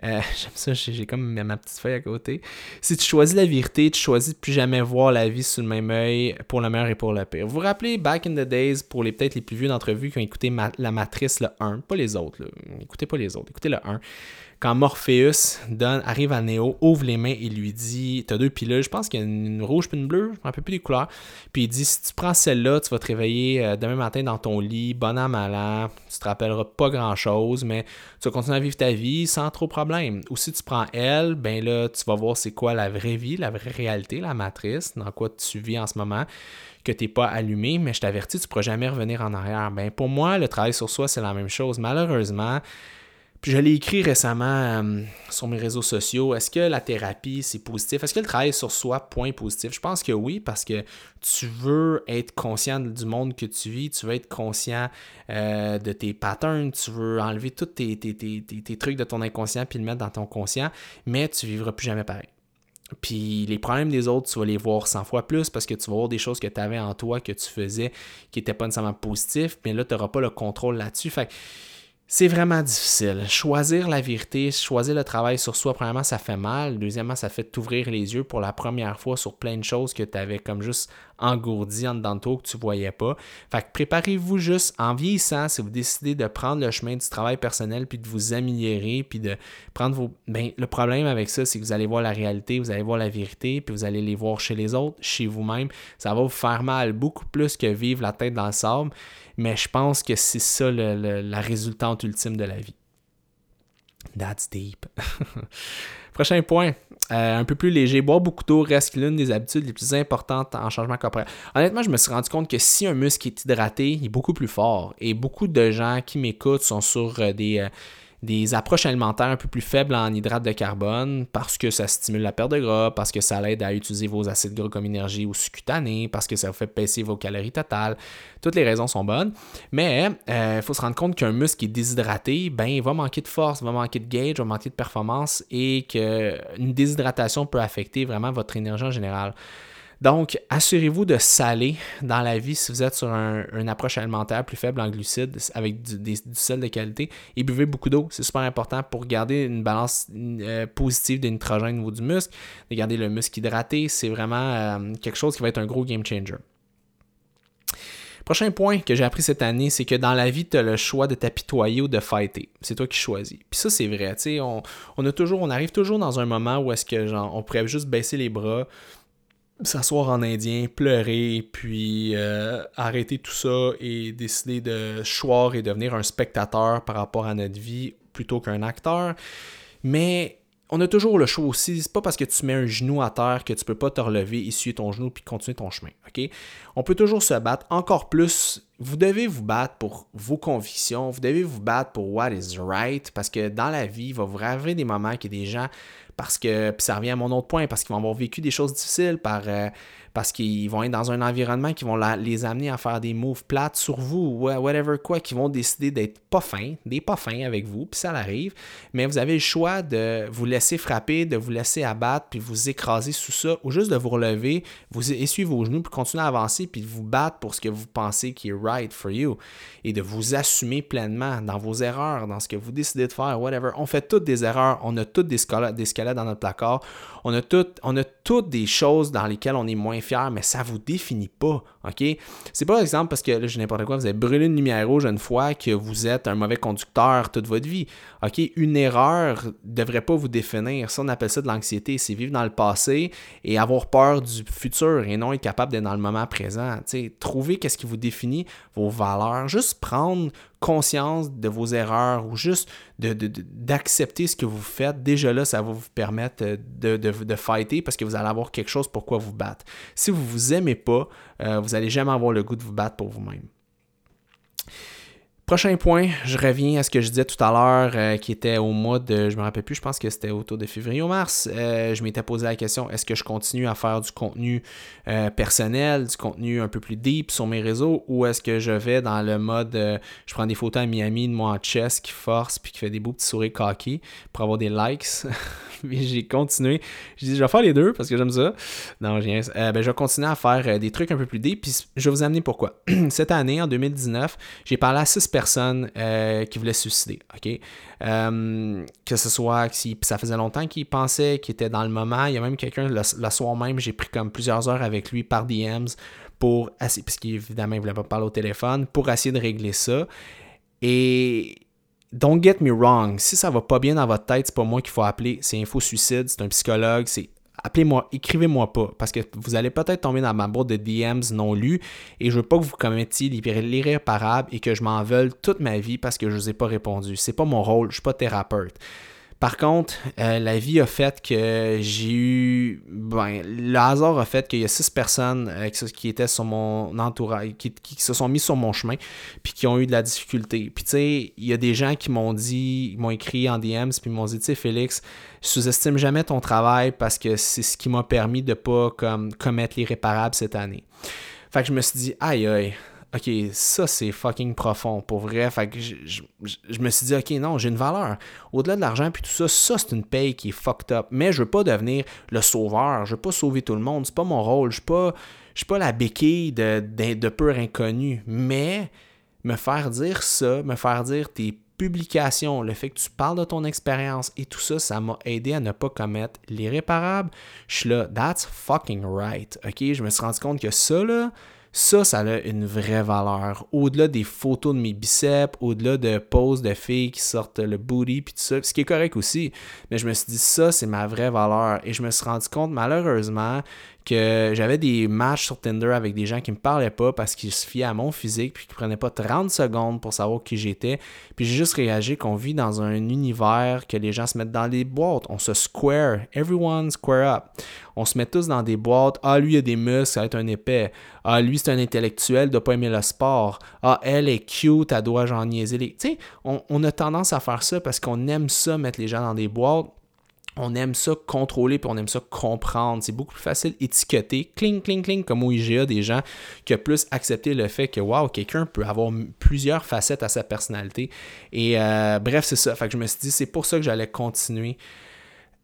Euh, (laughs) j'aime ça, j'ai comme ma petite feuille à côté. Si tu choisis la vérité, tu choisis de plus jamais voir la vie sous le même œil pour le meilleur et pour le pire. Vous vous rappelez, back in the days, pour les peut-être les plus vieux d'entre vous qui ont écouté la matrice, le 1, pas les autres, écoutez pas les autres, écoutez le 1 quand Morpheus donne, arrive à Neo, ouvre les mains et lui dit T'as deux pilules, je pense qu'il y a une, rouge puis une bleue, je ne plus les couleurs. Puis il dit Si tu prends celle-là, tu vas te réveiller euh, demain matin dans ton lit, bon an, mal an, tu te rappelleras pas grand-chose, mais tu vas continuer à vivre ta vie sans trop de problème. Ou si tu prends elle, ben là, tu vas voir c'est quoi la vraie vie, la vraie réalité, la matrice, dans quoi tu vis en ce moment que tu n'es pas allumé, mais je t'avertis, tu ne pourras jamais revenir en arrière. Ben, pour moi, le travail sur soi, c'est la même chose. Malheureusement, puis je l'ai écrit récemment euh, sur mes réseaux sociaux. Est-ce que la thérapie, c'est positif? Est-ce que le travail sur soi, point positif? Je pense que oui, parce que tu veux être conscient du monde que tu vis, tu veux être conscient euh, de tes patterns, tu veux enlever tous tes, tes, trucs de ton inconscient puis le mettre dans ton conscient, mais tu vivras plus jamais pareil. Puis les problèmes des autres, tu vas les voir 100 fois plus parce que tu vas voir des choses que tu avais en toi, que tu faisais, qui n'étaient pas nécessairement positifs, mais là, tu n'auras pas le contrôle là-dessus. Fait c'est vraiment difficile. Choisir la vérité, choisir le travail sur soi, premièrement, ça fait mal. Deuxièmement, ça fait t'ouvrir les yeux pour la première fois sur plein de choses que tu avais comme juste engourdi en dedans de toi que tu voyais pas. Fait que préparez-vous juste en vieillissant, si vous décidez de prendre le chemin du travail personnel puis de vous améliorer puis de prendre vos. Ben, le problème avec ça, c'est que vous allez voir la réalité, vous allez voir la vérité puis vous allez les voir chez les autres, chez vous-même. Ça va vous faire mal beaucoup plus que vivre la tête dans le sable mais je pense que c'est ça la résultante ultime de la vie. That's deep. (laughs) Prochain point, euh, un peu plus léger. Boire beaucoup d'eau reste l'une des habitudes les plus importantes en changement corporel. Honnêtement, je me suis rendu compte que si un muscle est hydraté, il est beaucoup plus fort. Et beaucoup de gens qui m'écoutent sont sur euh, des, euh, des approches alimentaires un peu plus faibles en hydrates de carbone parce que ça stimule la perte de gras, parce que ça l'aide à utiliser vos acides gras comme énergie ou sous-cutané, parce que ça vous fait baisser vos calories totales. Toutes les raisons sont bonnes. Mais il euh, faut se rendre compte qu'un muscle qui est déshydraté, ben, il va manquer de force, va manquer de gauge, va manquer de performance et qu'une déshydratation peut affecter vraiment votre énergie en général. Donc, assurez-vous de saler dans la vie si vous êtes sur une approche alimentaire plus faible en glucides avec du, sel de qualité et buvez beaucoup d'eau. C'est super important pour garder une balance euh, positive de nitrogène au niveau du muscle, de garder le muscle hydraté. C'est vraiment euh, quelque chose qui va être un gros game changer. Prochain point que j'ai appris cette année, c'est que dans la vie, tu as le choix de t'apitoyer ou de fighter. C'est toi qui choisis. Puis ça, c'est vrai. On, on arrive toujours dans un moment où est-ce que genre, on pourrait juste baisser les bras, s'asseoir en indien, pleurer, puis euh, arrêter tout ça et décider de choir et devenir un spectateur par rapport à notre vie plutôt qu'un acteur. Mais on a toujours le choix aussi. C'est pas parce que tu mets un genou à terre que tu peux pas te relever, essuyer ton genou puis continuer ton chemin. Ok? On peut toujours se battre. Encore plus, vous devez vous battre pour vos convictions. Vous devez vous battre pour what is right. Parce que dans la vie, il va vous arriver des moments que des gens parce que, puis ça revient à mon autre point, parce qu'ils vont avoir vécu des choses difficiles par, euh, parce qu'ils vont être dans un environnement qui vont les amener à faire des moves plates sur vous ou whatever quoi, qui vont décider d'être pas fins, des pas fins avec vous, puis ça arrive. Mais vous avez le choix de vous laisser frapper, de vous laisser abattre, puis vous écraser sous ça, ou juste de vous relever, vous essuyer vos genoux, puis continuer à avancer, puis vous battre pour ce que vous pensez qui est right for you, et de vous assumer pleinement dans vos erreurs, dans ce que vous décidez de faire, whatever. On fait toutes des erreurs, on a toutes des, des dans notre placard, on a toutes, on toutes des choses dans lesquelles on est moins fier, mais ça vous définit pas, OK? C'est pas exemple parce que là, j'ai n'importe quoi, vous avez brûlé une lumière rouge une fois que vous êtes un mauvais conducteur toute votre vie. OK? Une erreur devrait pas vous définir. Ça, on appelle ça de l'anxiété. C'est vivre dans le passé et avoir peur du futur et non être capable d'être dans le moment présent. sais, trouver qu'est-ce qui vous définit, vos valeurs. Juste prendre conscience de vos erreurs ou juste d'accepter ce que vous faites, déjà là, ça va vous permettre de, de, fighter parce que vous allez avoir quelque chose pour quoi vous battre. Si vous ne vous aimez pas, euh, vous n'allez jamais avoir le goût de vous battre pour vous-même. Prochain point, je reviens à ce que je disais tout à l'heure, euh, qui était au mois de, je me rappelle plus, je pense que c'était autour de février ou mars. Euh, je m'étais posé la question est-ce que je continue à faire du contenu euh, personnel, du contenu un peu plus deep sur mes réseaux, ou est-ce que je vais dans le mode je prends des photos à Miami de moi en chess qui force puis qui fait des beaux petits sourires coqués pour avoir des likes. (laughs) Mais j'ai continué. Je dis je vais faire les deux parce que j'aime ça. Non, je ben, je vais continuer à faire des trucs un peu plus deep, puis je vais vous amener pourquoi. (clears throat) Cette année, en 2019, j'ai parlé à six personnes euh, qui voulaient se suicider. Euh, que ce soit, si, ça faisait longtemps qu'il pensait qu'il était dans le moment. Il y a même quelqu'un, le, soir même, j'ai pris comme plusieurs heures avec lui par DMs pour essayer, puisqu'évidemment, il ne voulait pas parler au téléphone, pour essayer de régler ça. Et don't get me wrong, si ça va pas bien dans votre tête, c'est pas moi qu'il faut appeler, c'est Info Suicide, c'est un psychologue, c'est appelez-moi, écrivez-moi pas, parce que vous allez peut-être tomber dans ma boîte de DMs non lus, et je veux pas que vous commettiez l'irréparable et que je m'en veuille toute ma vie parce que je vous ai pas répondu. C'est pas mon rôle, je suis pas thérapeute. Par contre, euh, la vie a fait que j'ai eu. Ben, le hasard a fait qu'il y a six personnes euh, qui étaient sur mon entourage, qui, se sont mis sur mon chemin, puis qui ont eu de la difficulté. Puis, tu sais, il y a des gens qui m'ont dit, m'ont écrit en DMs, puis m'ont dit, tu sais, Félix, sous-estime jamais ton travail parce que c'est ce qui m'a permis de pas comme, commettre l'irréparable cette année. Fait que je me suis dit, aïe aïe, OK, ça c'est fucking profond pour vrai. Fait que je, me suis dit, OK, non, j'ai une valeur. Au-delà de l'argent puis tout ça, ça c'est une paye qui est fucked up. Mais je veux pas devenir le sauveur. Je veux pas sauver tout le monde. C'est pas mon rôle. Je suis pas, je suis pas la béquille de, de, peur inconnu. Mais me faire dire ça, me faire dire tes publications, le fait que tu parles de ton expérience et tout ça, ça m'a aidé à ne pas commettre l'irréparable. Je suis là, that's fucking right. OK, je me suis rendu compte que ça, là, ça, ça a une vraie valeur. Au-delà des photos de mes biceps, au-delà de poses de filles qui sortent le booty, puis tout ça, ce qui est correct aussi. Mais je me suis dit, ça, c'est ma vraie valeur. Et je me suis rendu compte, malheureusement, que j'avais des matchs sur Tinder avec des gens qui me parlaient pas parce qu'ils se fiaient à mon physique puis qui prenaient pas 30 secondes pour savoir qui j'étais. Puis j'ai juste réagi qu'on vit dans un univers que les gens se mettent dans des boîtes. On se square. Everyone square up. On se met tous dans des boîtes. Ah, lui, il a des muscles, ça va être un épais. Ah, lui, c'est un intellectuel, doit pas aimer le sport. Ah, elle est cute, elle doit genre niaiser les. Tu sais, on a tendance à faire ça parce qu'on aime ça, mettre les gens dans des boîtes on aime ça contrôler puis on aime ça comprendre. C'est beaucoup plus facile étiqueter, cling, cling, cling, comme au IGA, des gens ont plus accepté le fait que, waouh, quelqu'un peut avoir plusieurs facettes à sa personnalité. Et euh, bref, c'est ça. Fait que je me suis dit, c'est pour ça que j'allais continuer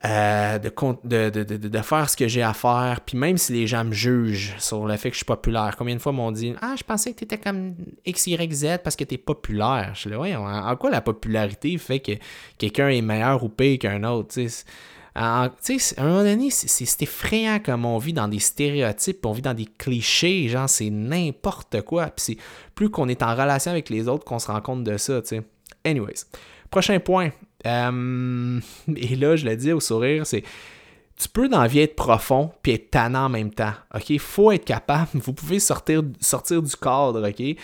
euh, de, faire ce que j'ai à faire. Puis même si les gens me jugent sur le fait que je suis populaire, combien de fois m'ont dit Ah, je pensais que tu étais comme XYZ parce que tu es populaire. Je suis là, ouais, en, quoi la popularité fait que quelqu'un est meilleur ou pire qu'un autre à un moment donné, c'est effrayant comme on vit dans des stéréotypes, on vit dans des clichés, genre c'est n'importe quoi. Puis c'est plus qu'on est en relation avec les autres qu'on se rend compte de ça, tu sais. Anyways, prochain point, euh, (laughs) et là, je le dis au sourire, c'est tu peux dans la vie être profond puis être tannant en même temps. OK? Faut être capable. (laughs) Vous pouvez sortir, sortir du cadre. OK?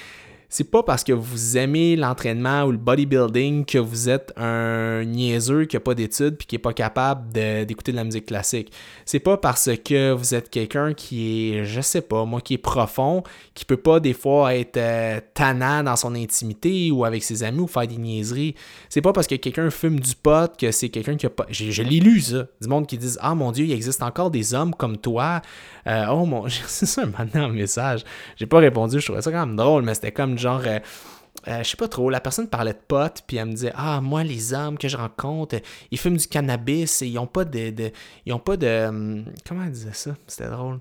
C'est pas parce que vous aimez l'entraînement ou le bodybuilding que vous êtes un niaiseux qui n'a pas d'études puis qui n'est pas capable d'écouter de, la musique classique. C'est pas parce que vous êtes quelqu'un qui est, je sais pas, moi, qui est profond, qui peut pas des fois être euh, tannant dans son intimité ou avec ses amis ou faire des niaiseries. C'est pas parce que quelqu'un fume du pot que c'est quelqu'un qui a pas. Je, je l'ai lu, ça. Du monde qui disent Ah mon Dieu, il existe encore des hommes comme toi. Euh, oh mon. (laughs) C'est ça maintenant un message. J'ai pas répondu, je trouvais ça quand même drôle, mais c'était comme genre. Euh, euh, je sais pas trop, la personne parlait de potes, puis elle me disait Ah, moi, les hommes que je rencontre, ils fument du cannabis et ils ont pas de. ils ont pas de. Hum, comment elle disait ça? C'était drôle.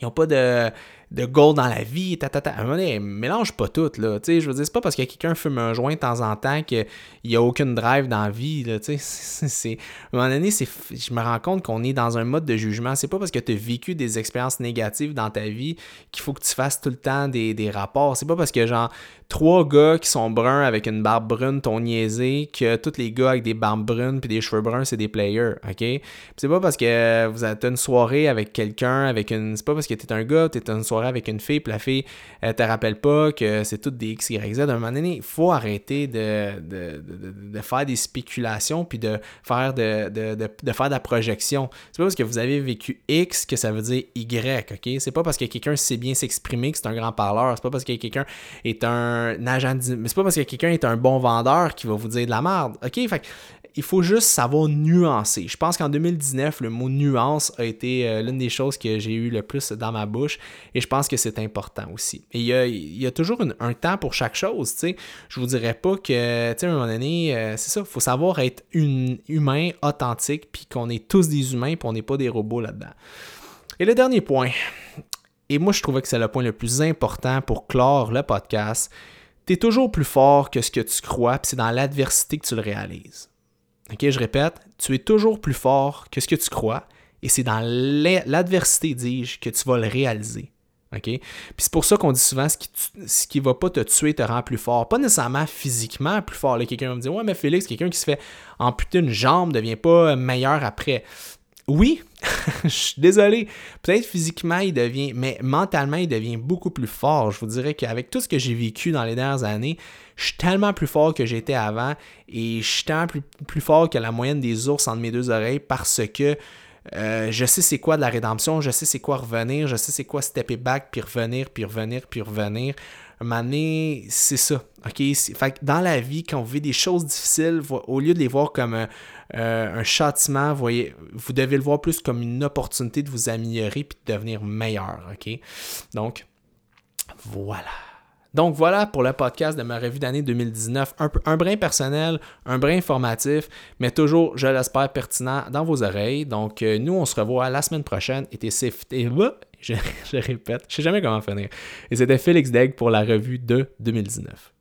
Ils ont pas de de goal dans la vie, ta, ta. À un moment donné, mélange pas tout, là. Tu sais, je veux dire, c'est pas parce que quelqu'un fume un joint de temps en temps qu'il n'y a aucune drive dans la vie, là. Tu sais. À un moment donné, je me rends compte qu'on est dans un mode de jugement. C'est pas parce que tu as vécu des expériences négatives dans ta vie qu'il faut que tu fasses tout le temps des, des rapports. C'est pas parce que, genre, trois gars qui sont bruns avec une barbe brune t'ont niaisé que tous les gars avec des barbes brunes puis des cheveux bruns, c'est des players, OK? c'est pas parce que vous êtes une soirée avec quelqu'un, avec une... C'est pas parce que t'es un gars, t'es une soirée avec une fille, puis la fille, elle te rappelle pas que c'est tout des X, Y, Z. À un moment donné, il faut arrêter de, de, de, faire des spéculations, puis de faire de, de, faire de la projection. C'est pas parce que vous avez vécu X que ça veut dire Y, OK? C'est pas parce que quelqu'un sait bien s'exprimer que c'est un grand parleur. C'est pas parce que quelqu'un est un agent... C'est pas parce que quelqu'un est un bon vendeur qui va vous dire de la merde, OK? Fait il faut juste savoir nuancer. Je pense qu'en 2019, le mot nuance a été euh, l'une des choses que j'ai eu le plus dans ma bouche et je pense que c'est important aussi. Et il y a, toujours un temps pour chaque chose, tu sais. Je vous dirais pas que, tu sais, à un moment donné, euh, c'est ça, il faut savoir être humain, authentique, puis qu'on est tous des humains, puis on n'est pas des robots là-dedans. Et le dernier point, et moi je trouvais que c'est le point le plus important pour clore le podcast, tu es toujours plus fort que ce que tu crois, puis c'est dans l'adversité que tu le réalises. OK, je répète, tu es toujours plus fort que ce que tu crois et c'est dans l'adversité, dis-je, que tu vas le réaliser. OK? Puis c'est pour ça qu'on dit souvent ce qui, ce qui va pas te tuer te rend plus fort. Pas nécessairement physiquement plus fort. Quelqu'un va me dire Ouais, mais Félix, quelqu'un qui se fait amputer une jambe ne devient pas meilleur après. Oui, (laughs) je suis désolé. Peut-être physiquement, il devient, mais mentalement, il devient beaucoup plus fort. Je vous dirais qu'avec tout ce que j'ai vécu dans les dernières années, je suis tellement plus fort que j'étais avant et je suis tellement plus, fort que la moyenne des ours entre mes deux oreilles parce que euh, je sais c'est quoi de la rédemption, je sais c'est quoi revenir, je sais c'est quoi stepper back, puis revenir, puis revenir, puis revenir. Moment c'est ça. OK? Fait dans la vie, quand vous vivez des choses difficiles, au lieu de les voir comme un, euh, un châtiment, voyez, vous devez le voir plus comme une opportunité de vous améliorer puis de devenir meilleur. OK? Donc, voilà. Donc voilà pour le podcast de ma revue d'année 2019. Un, brin personnel, un brin informatif, mais toujours, je l'espère, pertinent dans vos oreilles. Donc euh, nous, on se revoit la semaine prochaine. Et. Et, (laughs) je, je répète, je sais jamais comment finir. Et c'était Félix Degg pour la revue de 2019.